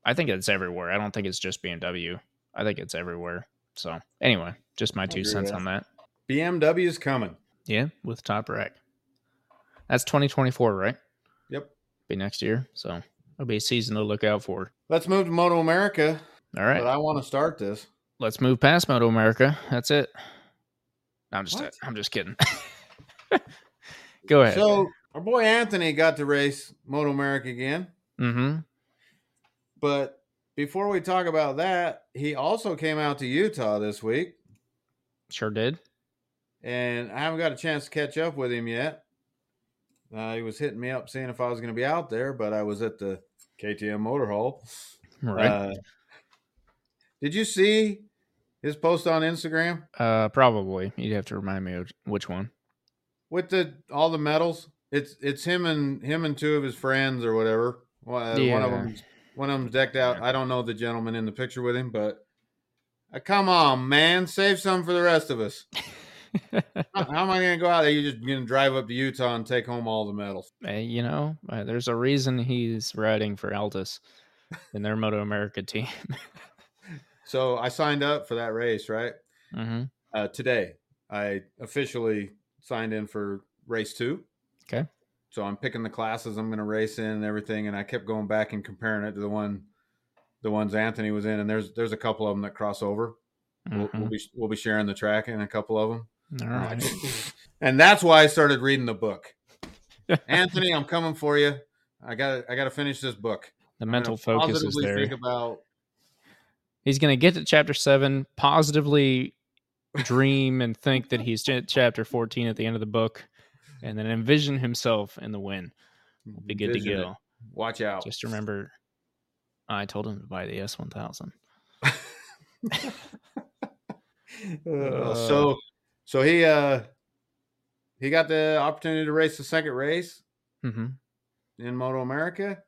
I think it's everywhere. I don't think it's just BMW. I think it's everywhere. So anyway, just my two cents on that. BMW is coming. Yeah, with Toprak. That's 2024, right? Yep. Be next year. So it'll be a season to look out for. Let's move to Moto America. All right. But I want to start this. let's move past Moto America. That's it. No, I'm just What? I'm just kidding. Go ahead. So our boy Anthony got to race Moto America again. mm-hmm. But before we talk about that, he also came out to Utah this week, Sure did. and I haven't got a chance to catch up with him yet. Uh, he was hitting me up saying if I was going to be out there, but I was at the KTM Motohall. Right. Uh, did you see his post on Instagram Uh, probably. You'd have to remind me of which one. with the all the medals? It's it's him and him and two of his friends or whatever. One one of Yeah. them one of them's decked out. I don't know the gentleman in the picture with him, but uh, come on, man, save some for the rest of us. how, how am I going to go out there? You're just going to drive up to Utah and take home all the medals. Hey, you know, uh, there's a reason he's riding for Altus in their Moto America team. So I signed up for that race, right? hmm Uh, today, I officially signed in for race two. Okay. So I'm picking the classes I'm going to race in and everything, and I kept going back and comparing it to the one, the ones Anthony was in, and there's there's a couple of them that cross over. We'll, we'll be we'll be sharing the track in a couple of them, Mm-hmm. All right. and that's why I started reading the book. Anthony, I'm coming for you. I got I got to finish this book. The I'm mental focus is there. Think about He's going to get to chapter seven, positively dream and think that he's chapter 14 at the end of the book, and then envision himself in the win. We'll be good vision to it. go. Watch out. Just remember, I told him to buy the S1000. Uh, so so he uh he got the opportunity to race the second race hmm in Moto America.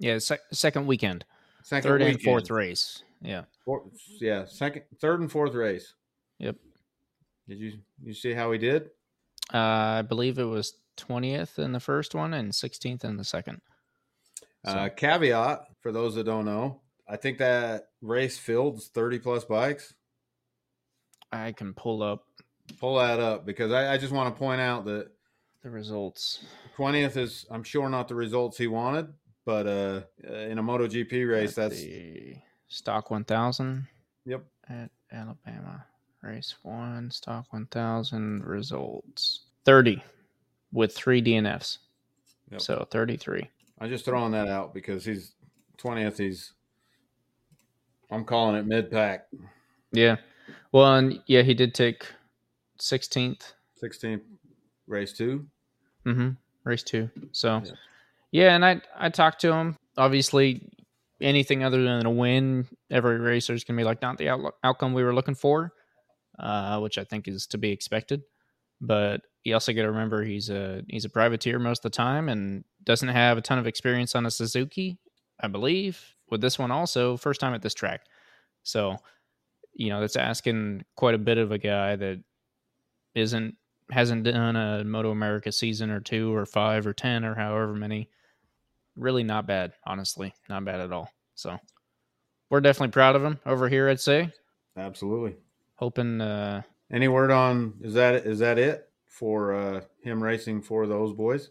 Yeah, sec- second weekend, Second third and fourth race. Yeah. Four- yeah, second, third, and fourth race. Yep. Did you you see how he did? Uh, I believe it was 20th in the first one and 16th in the second. So- Uh, caveat for those that don't know, I think that race fields thirty plus bikes. I can pull up Pull that up because I, I just want to point out that the results. twentieth is I'm sure not the results he wanted, but uh, uh in a MotoGP race, at that's the stock 1000 yep. at Alabama. Race one, stock 1000 results 30 with three DNFs. Yep. So 33. I'm just throwing that out because he's twentieth. He's I'm calling it mid pack. Yeah. Well, and yeah, he did take 16th 16th race two. Mm-hmm. Race two. So, Yeah. yeah. and I I talked to him. Obviously, anything other than a win, every racer's gonna be like not the out- outcome we were looking for, uh, which I think is to be expected. But you also got to remember he's a he's a privateer most of the time and doesn't have a ton of experience on a Suzuki, I believe. With this one also, first time at this track, so you know that's asking quite a bit of a guy that isn't hasn't done a Moto America season or two or five or ten or however many. Really not bad, honestly. Not bad at all. So we're definitely proud of him over here, I'd say. Absolutely. Hoping uh Any word on is that is that it for uh him racing for those boys?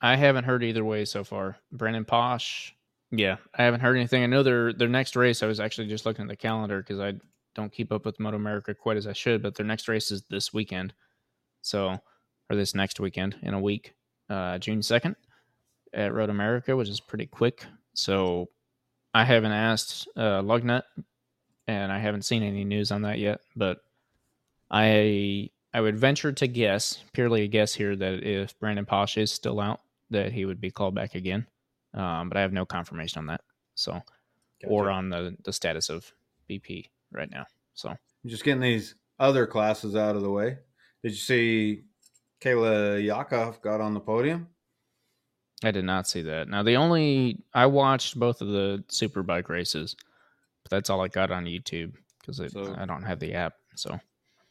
I haven't heard either way so far. Brandon Paasch. Yeah, I haven't heard anything. I know their their next race. I was actually just looking at the calendar because I don't keep up with Moto America quite as I should. But their next race is this weekend, so or this next weekend in a week, uh, June second at Road America, which is pretty quick. So I haven't asked uh, Lugnut, and I haven't seen any news on that yet. But I I would venture to guess, purely a guess here, that if Brandon Paasch is still out, that he would be called back again. Um, but I have no confirmation on that. So, or on the the status of BP right now. So, Just getting these other classes out of the way. Did you see Kayla Yaakov got on the podium? I did not see that. Now, the only I watched both of the superbike races, but that's all I got on YouTube because So- I don't have the app. So, It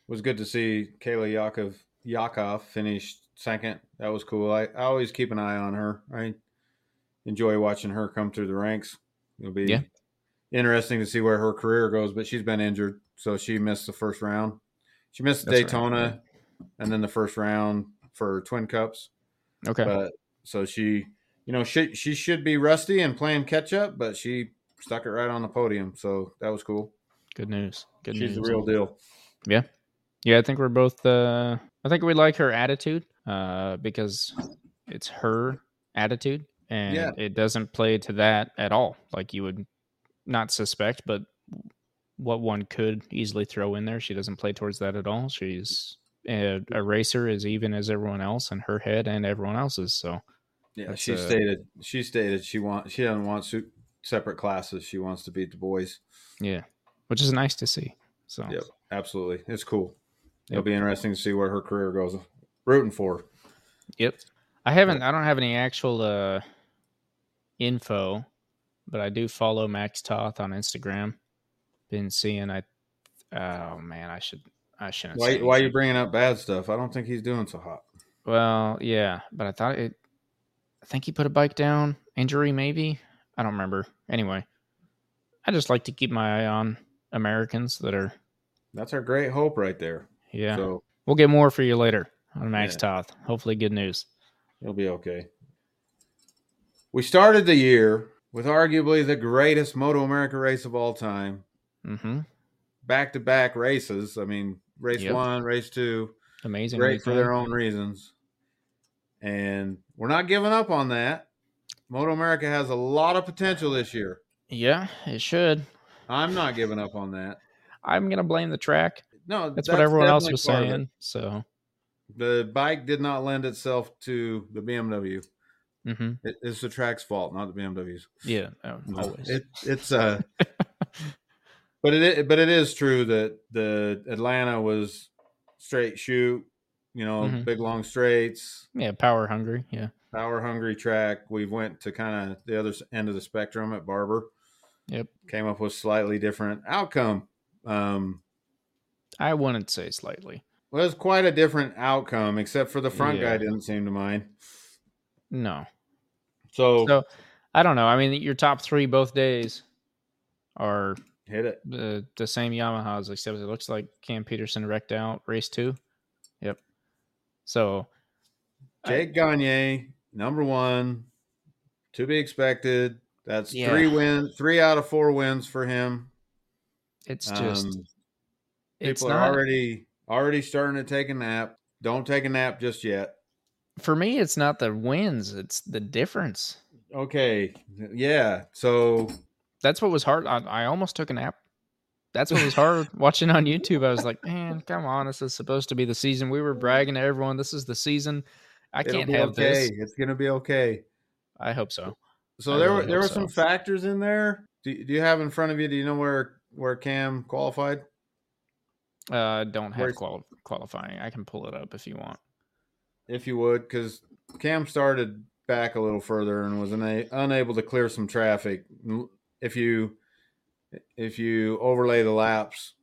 was good to see Kayla Yaakov Yaakov finish second. That was cool. I, I always keep an eye on her. I enjoy watching her come through the ranks. It'll be Yeah. interesting to see where her career goes, but she's been injured, so she missed the first round. She missed That's right, Daytona and then the first round for Twins Cup. okay, But so she, you know, she she should be rusty and playing catch up, but she stuck it right on the podium. So that was cool. good news. Good news. She's news. the real deal. Yeah. Yeah, I think we're both uh I think we like her attitude uh because it's her attitude and Yeah. it doesn't play to that at all. Like you would not suspect, but what one could easily throw in there, she doesn't play towards that at all. She's a, a racer as even as everyone else in her head and everyone else's. So Yeah, she uh, stated she stated she want she doesn't want su- separate classes. She wants to beat the boys. yeah, which is nice to see. So Yep, absolutely. It's cool. It'll be interesting to see where her career goes. Rooting for. her. Yep. I haven't. I don't have any actual uh, info, but I do follow Max Toth on Instagram. Been seeing I. Oh man, I should. I shouldn't. Why why are you bringing up bad stuff? I don't think he's doing so hot. Well, yeah, but I thought it. I think he put a bike down. Injury, maybe. I don't remember. Anyway, I just like to keep my eye on Americans that are. That's our great hope right there. Yeah, So we'll get more for you later on Max Yeah. Toth. Hopefully, good news. He'll be okay. We started the year with arguably the greatest Moto America race of all time. Back to back races. I mean, race Yep. one, race two, Amazing. great for their own reasons. And we're not giving up on that. Moto America has a lot of potential this year. Yeah, it should. I'm not giving up on that. I'm gonna blame the track. No, That's, what everyone else was part of it. saying. So, The bike did not lend itself to the BMW. Hmm It, it's the track's fault, not the BMW's. yeah, always. It, it's uh but it but it is true that the Atlanta was straight shoot, you know, Mhm. big long straights, yeah, power hungry. Yeah, power hungry track. We went to kind of the other end of the spectrum at Barber. Yep. Came up with slightly different outcome. Um I wouldn't say slightly. well, it was quite a different outcome, except for the front Yeah. guy didn't seem to mind. No, So, So- I don't know. I mean, your top three both days are hit it. the the same Yamahas, except it looks like Cam Petersen wrecked out race two. Yep. So I- Jake Gagne, number one, to be expected. That's Yeah. three wins, three out of four wins for him. it's just Um, it's people not are already already starting to take a nap. Don't take a nap just yet. For me. It's not the wins; it's the difference. Okay, yeah. So That's what was hard. I, I almost took a nap. That's what was hard watching on YouTube. I was like, man, come on, this is supposed to be the season. We were bragging to everyone, this is the season. I it'll can't have okay. this. It's gonna be okay. I hope so. So I there really were there were some factors in there. Do, do you have in front of you? Do you know where where Cam qualified? Uh, don't have Where's- qual- qualifying. I can pull it up if you want. If you would, because Cam started back a little further and was una- unable to clear some traffic. If you if you overlay the laps,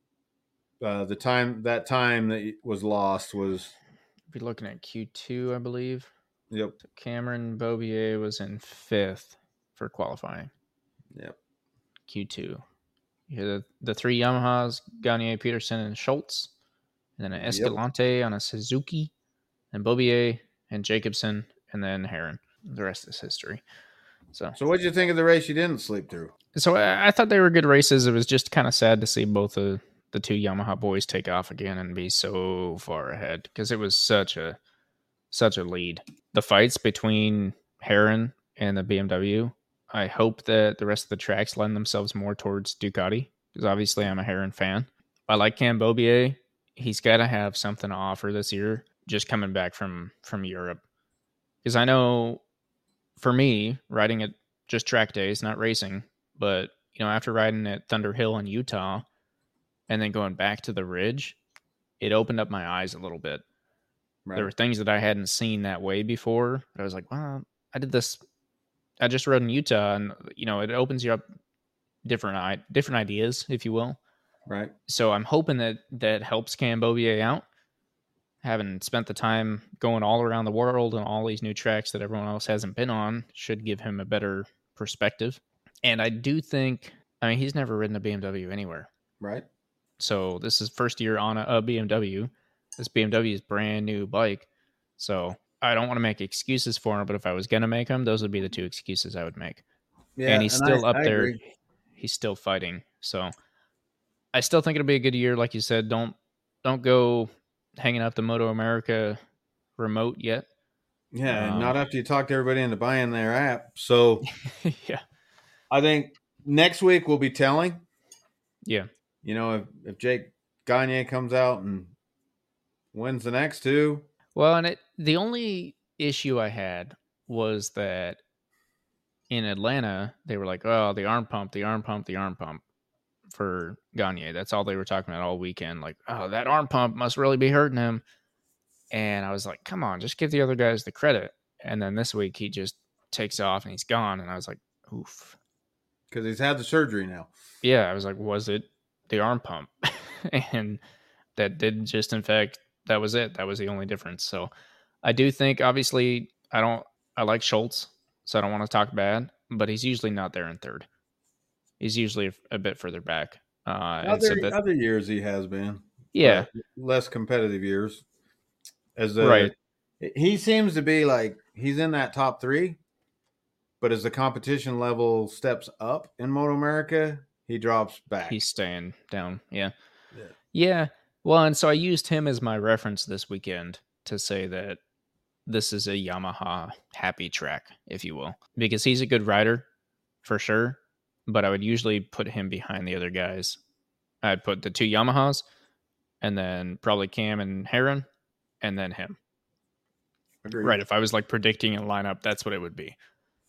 uh, the time that time that was lost was Be looking at Q2, I believe. yep Cameron Beaubier was in fifth for qualifying. yep Q2. You had the, the three Yamahas, Gagne, Petersen, and Scholtz, and then an Yep. Escalante on a Suzuki, and Beaubier and Jacobsen, and then Herrin. The rest is history. So, So what did you think of the race you didn't sleep through? so I, I thought they were good races. It was just kind of sad to see both of the two Yamaha boys take off again and be so far ahead because it was such a such a lead. The fights between Herrin and the BMW. I hope that the rest of the tracks lend themselves more towards Ducati because obviously I'm a Herrin fan. I like Cam Beaubier. He's got to have something to offer this year. Just coming back from from Europe because I know for me riding at just track days, not racing, but you know after riding at Thunder Hill in Utah and then going back to the Ridge, it opened up my eyes a little bit Right. there were things that I hadn't seen that way before. I was like, well, I did this. I just rode in Utah, and you know, it opens you up different different ideas, if you will. right. So I'm hoping that that helps Cam Beaubier out. Having spent the time going all around the world and all these new tracks that everyone else hasn't been on, should give him a better perspective. And I do think, I mean, he's never ridden a BMW anywhere. Right. So this is first year on a, a BMW. This BMW is brand new bike. So I don't want to make excuses for him, but if I was gonna make them, those would be the two excuses I would make. Yeah. and he's I- still up I there. agree. He's still fighting. So I still think it'll be a good year. Like you said, don't don't go hanging out the Moto America remote yet. Yeah, Um, not after you talk to everybody into buying their app. So yeah. I think next week we'll be telling. Yeah. You know, if, if Jake Gagne comes out and wins the next two, Well, and it the only issue I had was that in Atlanta they were like, "Oh, the arm pump, the arm pump, the arm pump." For Gagne, that's all they were talking about all weekend. Like, oh, that arm pump must really be hurting him. And I was like, come on, just give the other guys the credit. And then this week he just takes off and he's gone. And I was like, oof. because he's had the surgery now. Yeah, I was like, was it the arm pump? and that did just, in fact, that was it. That was the only difference. So I do think, obviously, I don't, I like Scholtz, so I don't want to talk bad, but he's usually not there in third. He's usually a, a bit further back. Uh, and so Other, that- other years he has been, yeah, less competitive years. As the Right. he seems to be like he's in that top three, but as the competition level steps up in Moto America, he drops back. he's staying down. Yeah. Yeah. Yeah. Well, and so I used him as my reference this weekend to say that this is a Yamaha happy track, if you will, because he's a good rider for sure. But I would usually put him behind the other guys. I'd put the two Yamahas and then probably Cam and Herrin and then him. Agreed. Right. If I was like predicting a lineup, that's what it would be.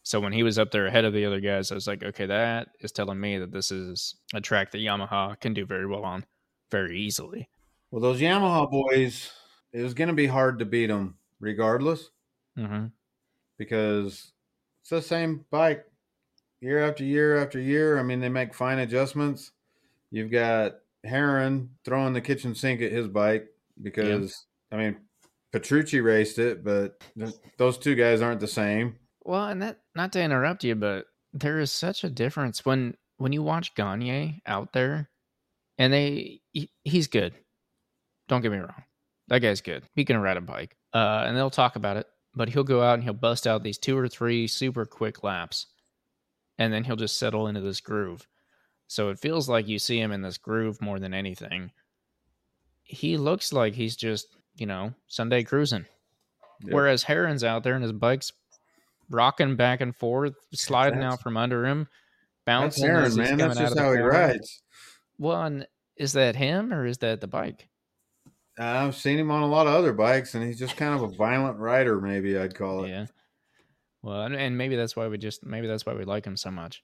So when he was up there ahead of the other guys, I was like, okay, that is telling me that this is a track that Yamaha can do very well on very easily. Well, those Yamaha boys, it was going to be hard to beat them regardless hmm because it's the same bike year after year after year. I mean, they make fine adjustments. You've got Herrin throwing the kitchen sink at his bike because, I mean, Petrucci raced it, but those two guys aren't the same. Well, and that not to interrupt you, but there is such a difference when when you watch Gagne out there, and they he, he's good. Don't get me wrong, that guy's good. He can ride a bike, uh, and they'll talk about it. But he'll go out and he'll bust out these two or three super quick laps, and then he'll just settle into this groove. So it feels like you see him in this groove more than anything. He looks like he's just you know Sunday cruising. Yep. Whereas Herrin's out there and his bike's rocking back and forth, sliding That's- out from under him, bouncing. as Herrin, man. That's just how he corner. rides. Well, and is that him or is that the bike? I've seen him on a lot of other bikes, and he's just kind of a violent rider, maybe I'd call it. Yeah. Well, and, maybe that's why we just maybe that's why we like him so much.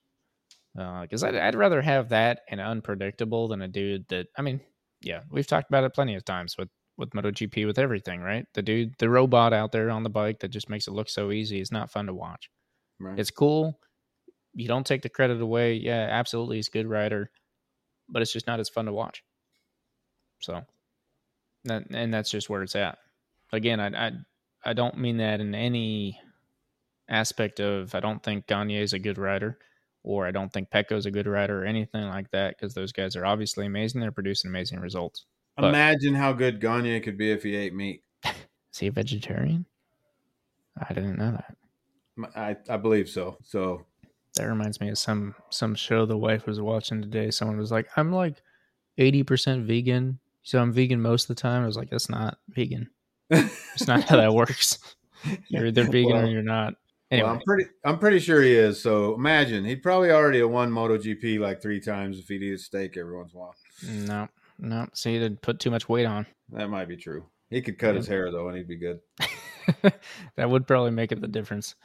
Uh, because I'd, I'd rather have that and unpredictable than a dude that I mean, yeah, we've talked about it plenty of times with with MotoGP with everything, right? The dude, the robot out there on the bike that just makes it look so easy is not fun to watch. Right. It's cool. You don't take the credit away. Yeah, absolutely, he's a good rider, but it's just not as fun to watch. So, and that's just where it's at. Again, I, I I don't mean that in any aspect of I don't think Gagne is a good rider, or I don't think Pecco's a good rider, or anything like that, because those guys are obviously amazing. They're producing amazing results. but- Imagine how good Gagne could be if he ate meat. Is he a vegetarian? I didn't know that. I, I believe so. So That reminds me of some some show the wife was watching today. Someone was like, "I'm like eighty percent vegan, so I'm vegan most of the time." I was like, "That's not vegan. It's not how that works. You're either vegan or you're not." Well, I'm pretty I'm pretty sure he is. So imagine he'd probably already have won MotoGP like three times if he'd eat a steak every once in a while. no, no. See, he didn't put too much weight on. That might be true. He could cut his hair though, and he'd be good. that would probably make it the difference.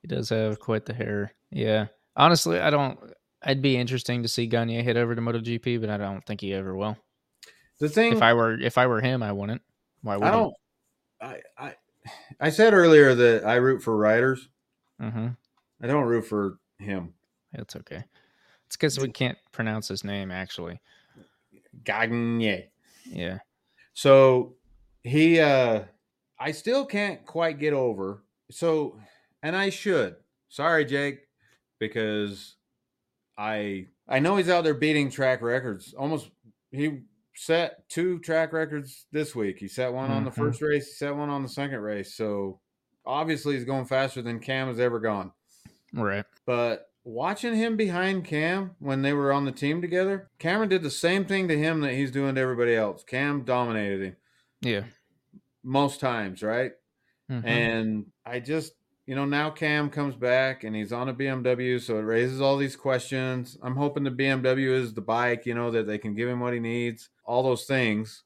He does have quite the hair. Yeah. Honestly, I don't. I'd be interesting to see Gagne hit over to MotoGP, but I don't think he ever will. The thing If I were if I were him, I wouldn't. Why would I don't I, I I said earlier that I root for riders. Mm-hmm. I don't root for him. It's okay. It's because we can't pronounce his name. Actually, Gagne. yeah. So he uh I still can't quite get over. So and I should. Sorry, Jake, because I I know he's out there beating track records. Almost he set two track records this week. He set one on the Mhm. first race, he set one on the second race. So obviously he's going faster than Cam has ever gone. Right. But watching him behind Cam when they were on the team together, Cameron did the same thing to him that he's doing to everybody else. Cam dominated him Yeah. most times, right? Mhm. And I just, you know, now Cam comes back and he's on a BMW, so it raises all these questions. I'm hoping the BMW is the bike, you know, that they can give him what he needs, all those things.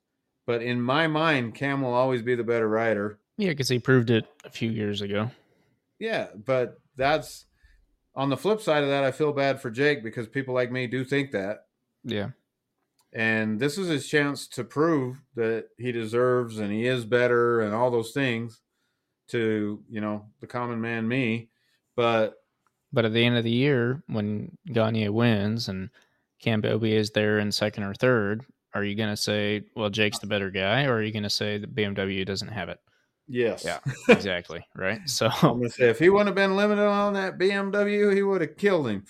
But in my mind, Cam will always be the better rider. Yeah, because he proved it a few years ago. Yeah, but that's on the flip side of that, I feel bad for Jake because people like me do think that. Yeah. And this is his chance to prove that he deserves and he is better and all those things to, you know, the common man me. But But at the end of the year, when Gagne wins and Cam Beaubier is there in second or third, are you going to say, well, Jake's the better guy, or are you going to say that BMW doesn't have it? Yes, Yeah. Exactly. right. So, I'm gonna say if he wouldn't have been limited on that BMW, he would have killed him.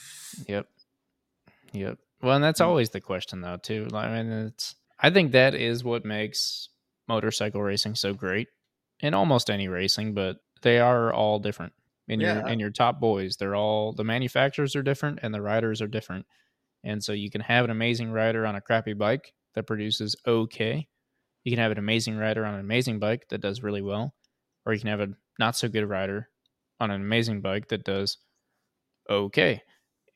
yep. Yep. Well, and that's hmm. always the question, though, too. I mean, it's, I think that is what makes motorcycle racing so great in almost any racing, but they are all different. In your Yeah. in your top boys, they're all the manufacturers are different and the riders are different. And so you can have an amazing rider on a crappy bike that produces okay. You can have an amazing rider on an amazing bike that does really well, or you can have a not so good rider on an amazing bike that does okay.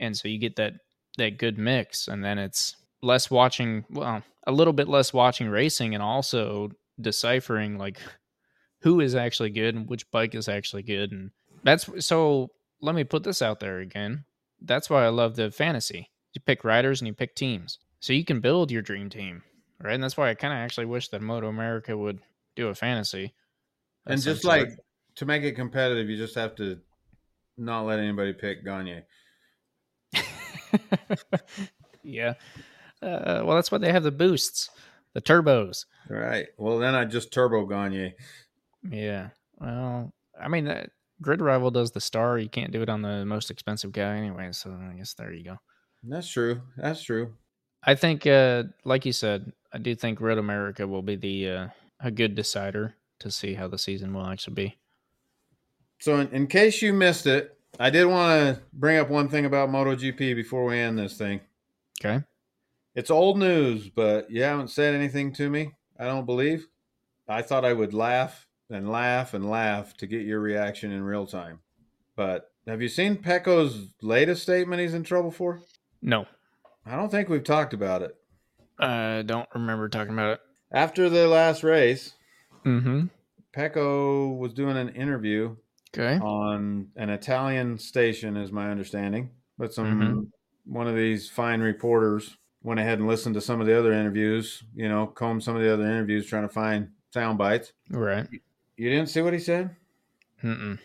And so you get that that good mix and then it's less watching well, a little bit less watching racing and also deciphering like who is actually good and which bike is actually good and that's so let me put this out there again. That's why I love the fantasy. You pick riders and you pick teams. So you can build your dream team. Right. And that's why I kind of actually wish that Moto America would do a fantasy. And just sort. like to make it competitive, you just have to not let anybody pick Gagne. yeah. Uh, well, that's why they have the boosts, the turbos. All right. Well, then I just turbo Gagne. Yeah. Well, I mean, uh, Grid Rival does the star. You can't do it on the most expensive guy anyway. So I guess there you go. That's true. That's true. I think, uh, like you said, I do think Road America will be the uh, a good decider to see how the season will actually be. So, in, in case you missed it, I did want to bring up one thing about MotoGP before we end this thing. Okay. It's old news, but you haven't said anything to me. I don't believe. I thought I would laugh and laugh and laugh to get your reaction in real time. But have you seen Pecco's latest statement he's in trouble for? No, I don't think we've talked about it. I don't remember talking about it. After the last race, Mm-hmm. Pecco was doing an interview Okay. on an Italian station, is my understanding. But some one of these fine reporters went ahead and listened to some of the other interviews. You know, combed some of the other interviews, trying to find sound bites. Right. You didn't see what he said? Mm-mm.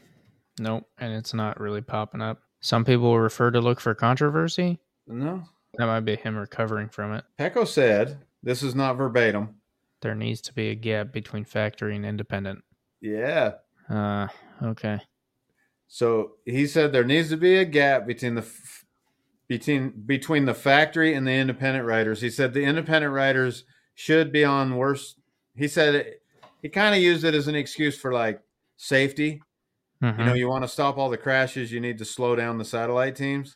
Nope. And it's not really popping up. Some people refer to look for controversy. No. That might be him recovering from it. Pecco said, "This is not verbatim." There needs to be a gap between factory and independent. Yeah. Uh, okay. So he said there needs to be a gap between the f- between between the factory and the independent writers. He said the independent writers should be on worse. He said it, he kind of used it as an excuse for like safety. Mhm. You know, you want to stop all the crashes, you need to slow down the satellite teams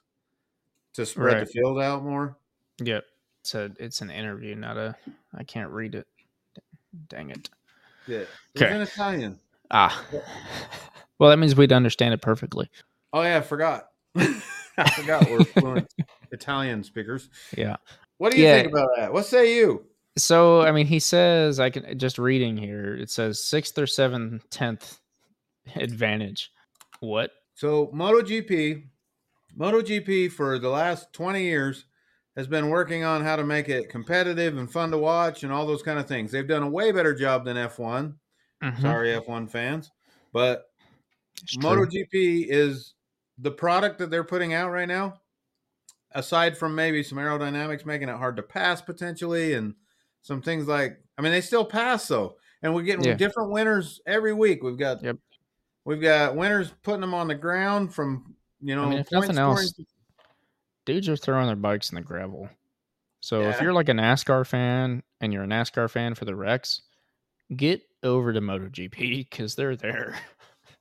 to spread Right. the field out more. Yep. It's a it's an interview, not a I can't read it. Dang it. Yeah, it's Okay. in Italian. Ah. Well, that means we'd understand it perfectly. Oh yeah, I forgot. I forgot we're fluent Italian speakers. Yeah. What do you Yeah. think about that? What say you? So, I mean, he says I can just reading here. It says sixth or seventh, tenth advantage. What? So MotoGP, MotoGP for the last 20 years has been working on how to make it competitive and fun to watch and all those kind of things. They've done a way better job than F1. Mhm. Sorry, F1 fans. But It's true. MotoGP is the product that they're putting out right now. Aside from maybe some aerodynamics making it hard to pass potentially, and some things like, I mean, they still pass though, and we're getting Yeah. different winners every week. We've got, Yep. we've got winners putting them on the ground from you know, I mean, if nothing scoring- else, dudes are throwing their bikes in the gravel. So if you're like a NASCAR fan and you're a NASCAR fan for the wrecks, get over to MotoGP because they're there.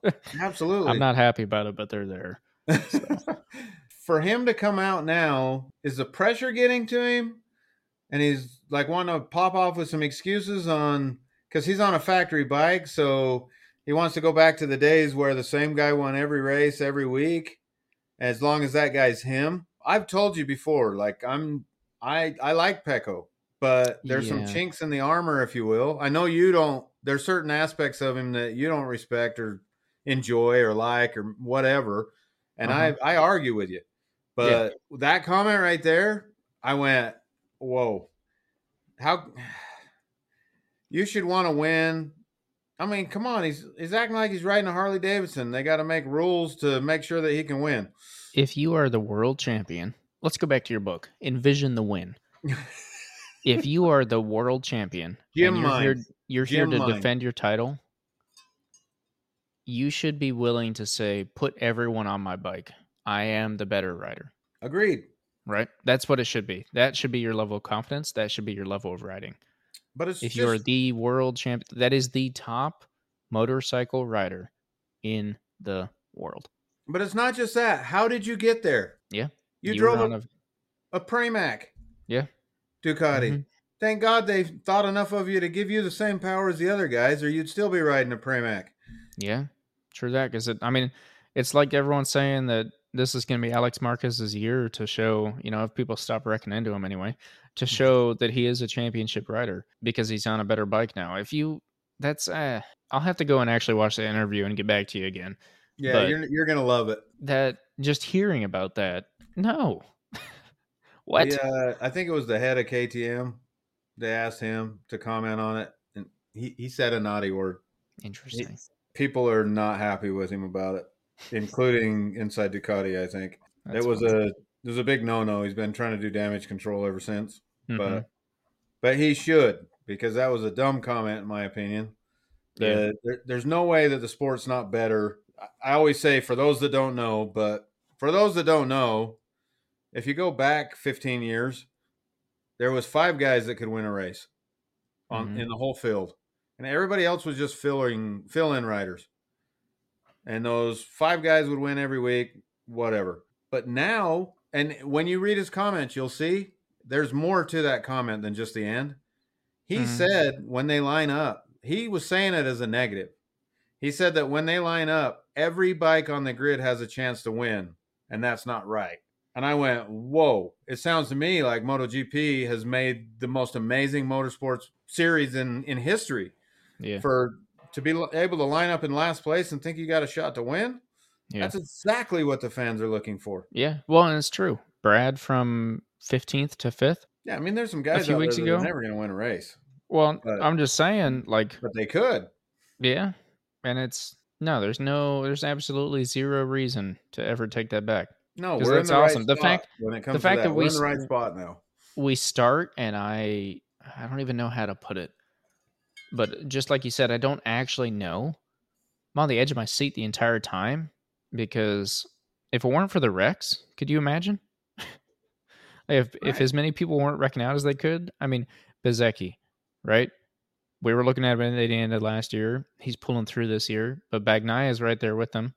absolutely. I'm not happy about it, but they're there. For him to come out now, is the pressure getting to him? And he's like wanting to pop off with some excuses on because he's on a factory bike, so he wants to go back to the days where the same guy won every race every week, as long as that guy's him. I've told you before, like I'm, I I like Pecco, but there's some chinks in the armor, if you will. I know you don't. There's certain aspects of him that you don't respect or enjoy or like or whatever, and Uh-huh. I I argue with you. But that comment right there, I went, "Whoa, how you should want to win." I mean, come on, he's he's acting like he's riding a Harley Davidson. They got to make rules to make sure that he can win. If you are the world champion, let's go back to your book. Envision the win. if you are the world champion, and you're here, you're here to defend your title, you should be willing to say, "Put everyone on my bike. I am the better rider." Agreed. Right? That's what it should be. That should be your level of confidence. That should be your level of riding. But it's if just, you're the world champ, that is the top motorcycle rider in the world. but it's not just that. How did you get there? Yeah. You, were drove a, a Pramac. Yeah. Ducati. Mhm. Thank God they thought enough of you to give you the same power as the other guys, or you'd still be riding a Pramac. Yeah, true that. Because I mean, it's like everyone's saying that this is going to be Alex Marquez's year to show, you know, if people stop wrecking into him anyway, to show that he is a championship rider because he's on a better bike now. If you, that's, uh, I'll have to go and actually watch the interview and get back to you again. Yeah, But- you're you're gonna love it. That just hearing about that, no. what? Yeah, I think it was the head of KTM. They asked him to comment on it, and he, he said a naughty word. Interesting. People are not happy with him about it, including inside Ducati. I think That's it was funny. a it was a big no no. He's been trying to do damage control ever since, Mhm. but but he should because that was a dumb comment in my opinion. Yeah. The, there, there's no way that the sport's not better. I, always say for those that don't know, but for those that don't know, if you go back 15 years, there was five guys that could win a race on Mhm. in the whole field, and everybody else was just filling fill in riders. And those five guys would win every week, whatever. But now, and when you read his comments, you'll see there's more to that comment than just the end. He Mhm. said when they line up, he was saying it as a negative. He said that when they line up, every bike on the grid has a chance to win, and that's not right. And I went, whoa. It sounds to me like MotoGP has made the most amazing motorsports series in, in history. Yeah. For to be able to line up in last place and think you got a shot to win, Yeah. that's exactly what the fans are looking for. yeah. Well, and it's true. Brad from 15th to 5th. Yeah, I mean, there's some guys a few out weeks there ago- never going to win a race, Well, But- I'm just saying, like, but they could. yeah. And it's, no, there's no, there's absolutely zero reason to ever take that back. No, we're in that's the awesome. right The spot fact- when it comes to fact that, that we're we in the right spot now. we start and i i don't even know how to put it but just like you said i don't actually know i'm on the edge of my seat the entire time because if it weren't for the wrecks could you imagine if if as many people weren't wrecking out as they could i mean Bezzecchi right we were looking at him at the end of last year he's pulling through this year but Bagnaia is right there with them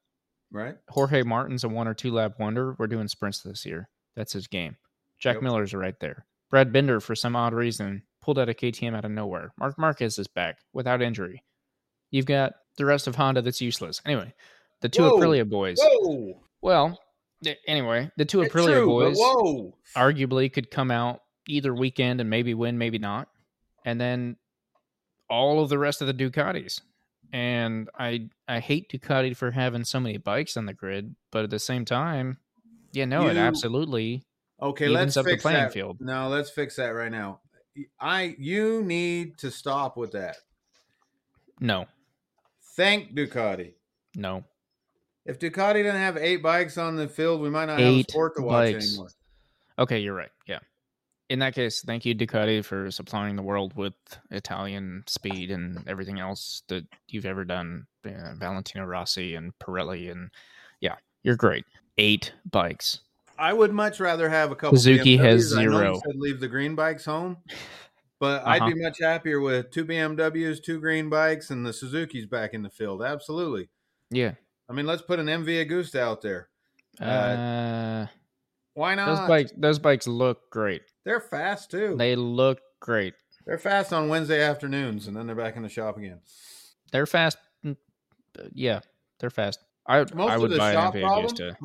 Right? Jorge Martin's a one or two lap wonder. We're doing sprints this year. That's his game. Jack Yep. Miller's right there. Brad Binder, for some odd reason, pulled out a KTM out of nowhere. Marc Marquez is back without injury. You've got the rest of Honda that's useless. Anyway, the two Whoa. Aprilia boys. Whoa! Well, Eh, anyway, the two It's Aprilia true, boys whoa! arguably could come out either weekend and maybe win, maybe not. And then all of the rest of the Ducatis. And I I hate Ducati for having so many bikes on the grid, but at the same time, yeah, no, it absolutely Okay, let's up the fix playing that. field. No, let's fix that right now. I you need to stop with that. no, Thank Ducati. no. If Ducati didn't have eight bikes on the field, we might not have a sport to watch bikes. anymore. Okay, you're right. Yeah. In that case, thank you, Ducati, for supplying the world with Italian speed and everything else that you've ever done. Uh, Valentino Rossi and Pirelli, and yeah, you're great. Eight bikes. I would much rather have a couple. Suzuki has BMWs. You zero. said leave the green bikes home, but I'd Uh-huh. be much happier with two BMWs, two green bikes, and the Suzuki's back in the field. Absolutely. Yeah. I mean, let's put an MV Agusta out there. Uh, Uh, Why not? those bikes. Those bikes look great. They're fast too. They look great. They're fast on Wednesday afternoons, and then they're back in the shop again. They're fast. mm, uh, Yeah, they're fast. I Most I of would the buy shop an problem. Agusta.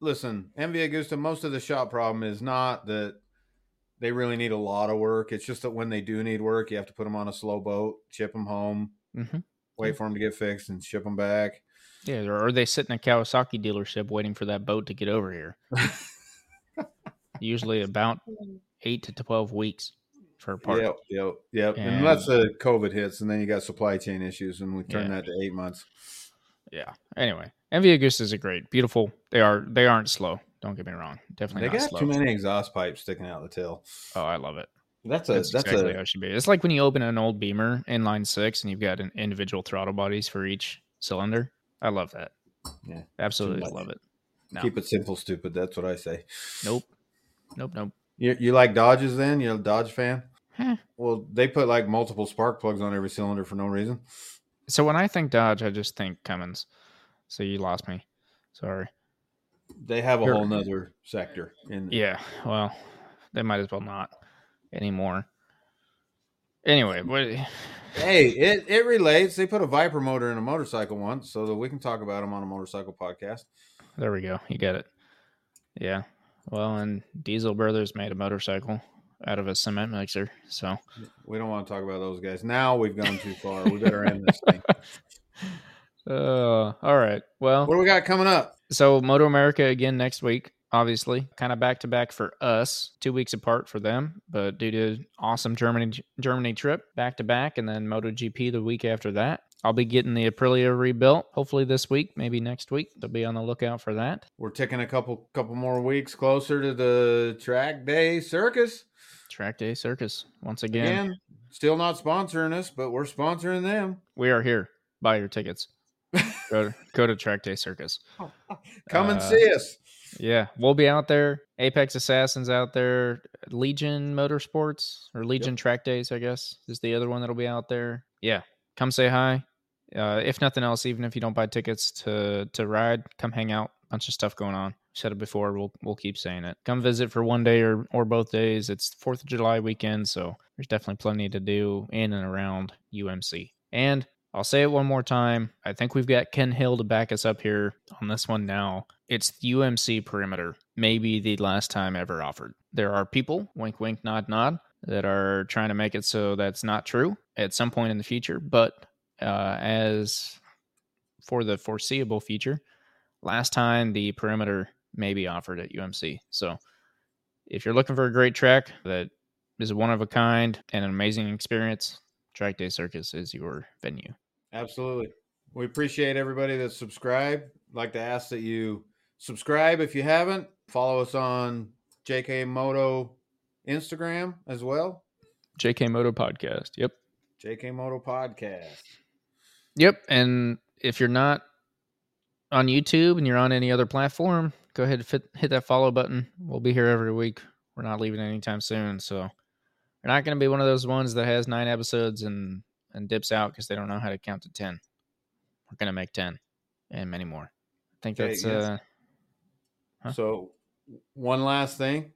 Listen, MV Agusta. Most of the shop problem is not that they really need a lot of work. It's just that when they do need work, you have to put them on a slow boat, ship them home, hmm wait for them to get fixed, and ship them back. Yeah, or are they sit in a Kawasaki dealership waiting for that boat to get over here. Usually about eight to twelve weeks. for a part. Yep, yep, yep. And- Unless the COVID hits, and then you got supply chain issues, and we turn Yeah. that to eight months. Yeah. Anyway, MV Agustas are great, beautiful. They are. They aren't slow. Don't get me wrong. Definitely They not got slow. too many exhaust pipes sticking out the tail. Oh, I love it. That's a That's, that's, exactly a how it should be. It's like when you open an old Beamer inline six and you've got an individual throttle bodies for each cylinder. I love that. Yeah, absolutely love it. No. keep it simple, stupid. That's what I say. Nope, nope, nope. You you like Dodges? Then you're a Dodge fan. Heh. Well, they put like multiple spark plugs on every cylinder for no reason. So when I think Dodge, I just think Cummins. So you lost me. Sorry. They have a whole nother sector in Yeah. Well, they might as well not anymore. Anyway, what? Hey, it, it relates. They put a Viper motor in a motorcycle once, so that we can talk about them on a motorcycle podcast. There we go. You get it. Yeah. Well, and Diesel Brothers made a motorcycle out of a cement mixer. So We don't want to talk about those guys. Now we've gone too far. We better end this thing. Uh, all right. Well, What do we got coming up? so Moto America again next week, obviously, kind of back to back for us, two weeks apart for them, but due to awesome Germany Germany trip, back to back, and then MotoGP the week after that. I'll be getting the Aprilia rebuilt hopefully this week, maybe next week. They'll be on the lookout for that. We're ticking a couple couple more weeks closer to the track day circus. Track Day Circus once again. Again, still not sponsoring us, but we're sponsoring them. We are here. Buy your tickets. go, to, go to Track Day Circus. Come and Uh, see us. Yeah, we'll be out there. Apex Assassins out there. Legion Motorsports or Legion Track Days, I guess, is the other one that'll be out there. Yeah, come say hi. Uh, if nothing else, even if you don't buy tickets to to ride, come hang out. Bunch of stuff going on. Said it before. We'll we'll keep saying it. Come visit for one day or or both days. It's Fourth of July weekend, so there's definitely plenty to do in and around UMC. And I'll say it one more time. I think we've got Ken Hill to back us up here on this one now. It's the UMC perimeter, maybe the last time ever offered. There are people, wink, wink, nod, nod, that are trying to make it so that's not true at some point in the future. But uh, as for the foreseeable future, last time the perimeter may be offered at UMC. So if you're looking for a great track that is one of a kind and an amazing experience, Track Day Circus is your venue. Absolutely. We appreciate everybody that subscribed. Like to ask that you subscribe if you haven't. Follow us on JK Moto Instagram as well. JK Moto Podcast. Yep. JK Moto Podcast. Yep. And if you're not on YouTube and you're on any other platform, go ahead and fit, hit that follow button. We'll be here every week. We're not leaving anytime soon. So we're not going to be one of those ones that has nine episodes and, and dips out because they don't know how to count to 10. We're going to make 10 and many more. I think that's, uh, Huh? So, one last thing.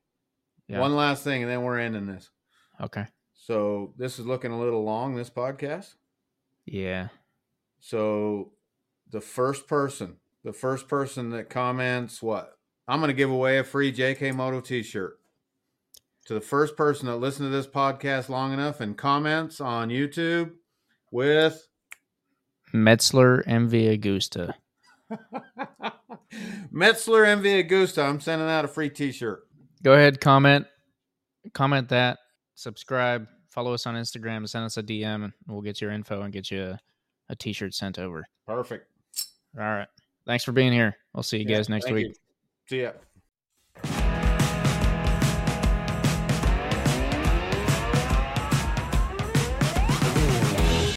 yeah. One last thing, and then we're ending this. okay. So, this is looking a little long, this podcast. Yeah. So, the first person, the first person that comments, what? I'm going to give away a free JK Moto t shirt to the first person that listened to this podcast long enough and comments on YouTube with Metzeler MV Agusta. Metzeler MV Agusta. I'm sending out a free t shirt. go ahead comment comment that subscribe follow us on instagram send us a dm and we'll get your info and get you a, a t-shirt sent over Perfect. all right thanks for being here we'll see you Yeah, guys next week you. See ya.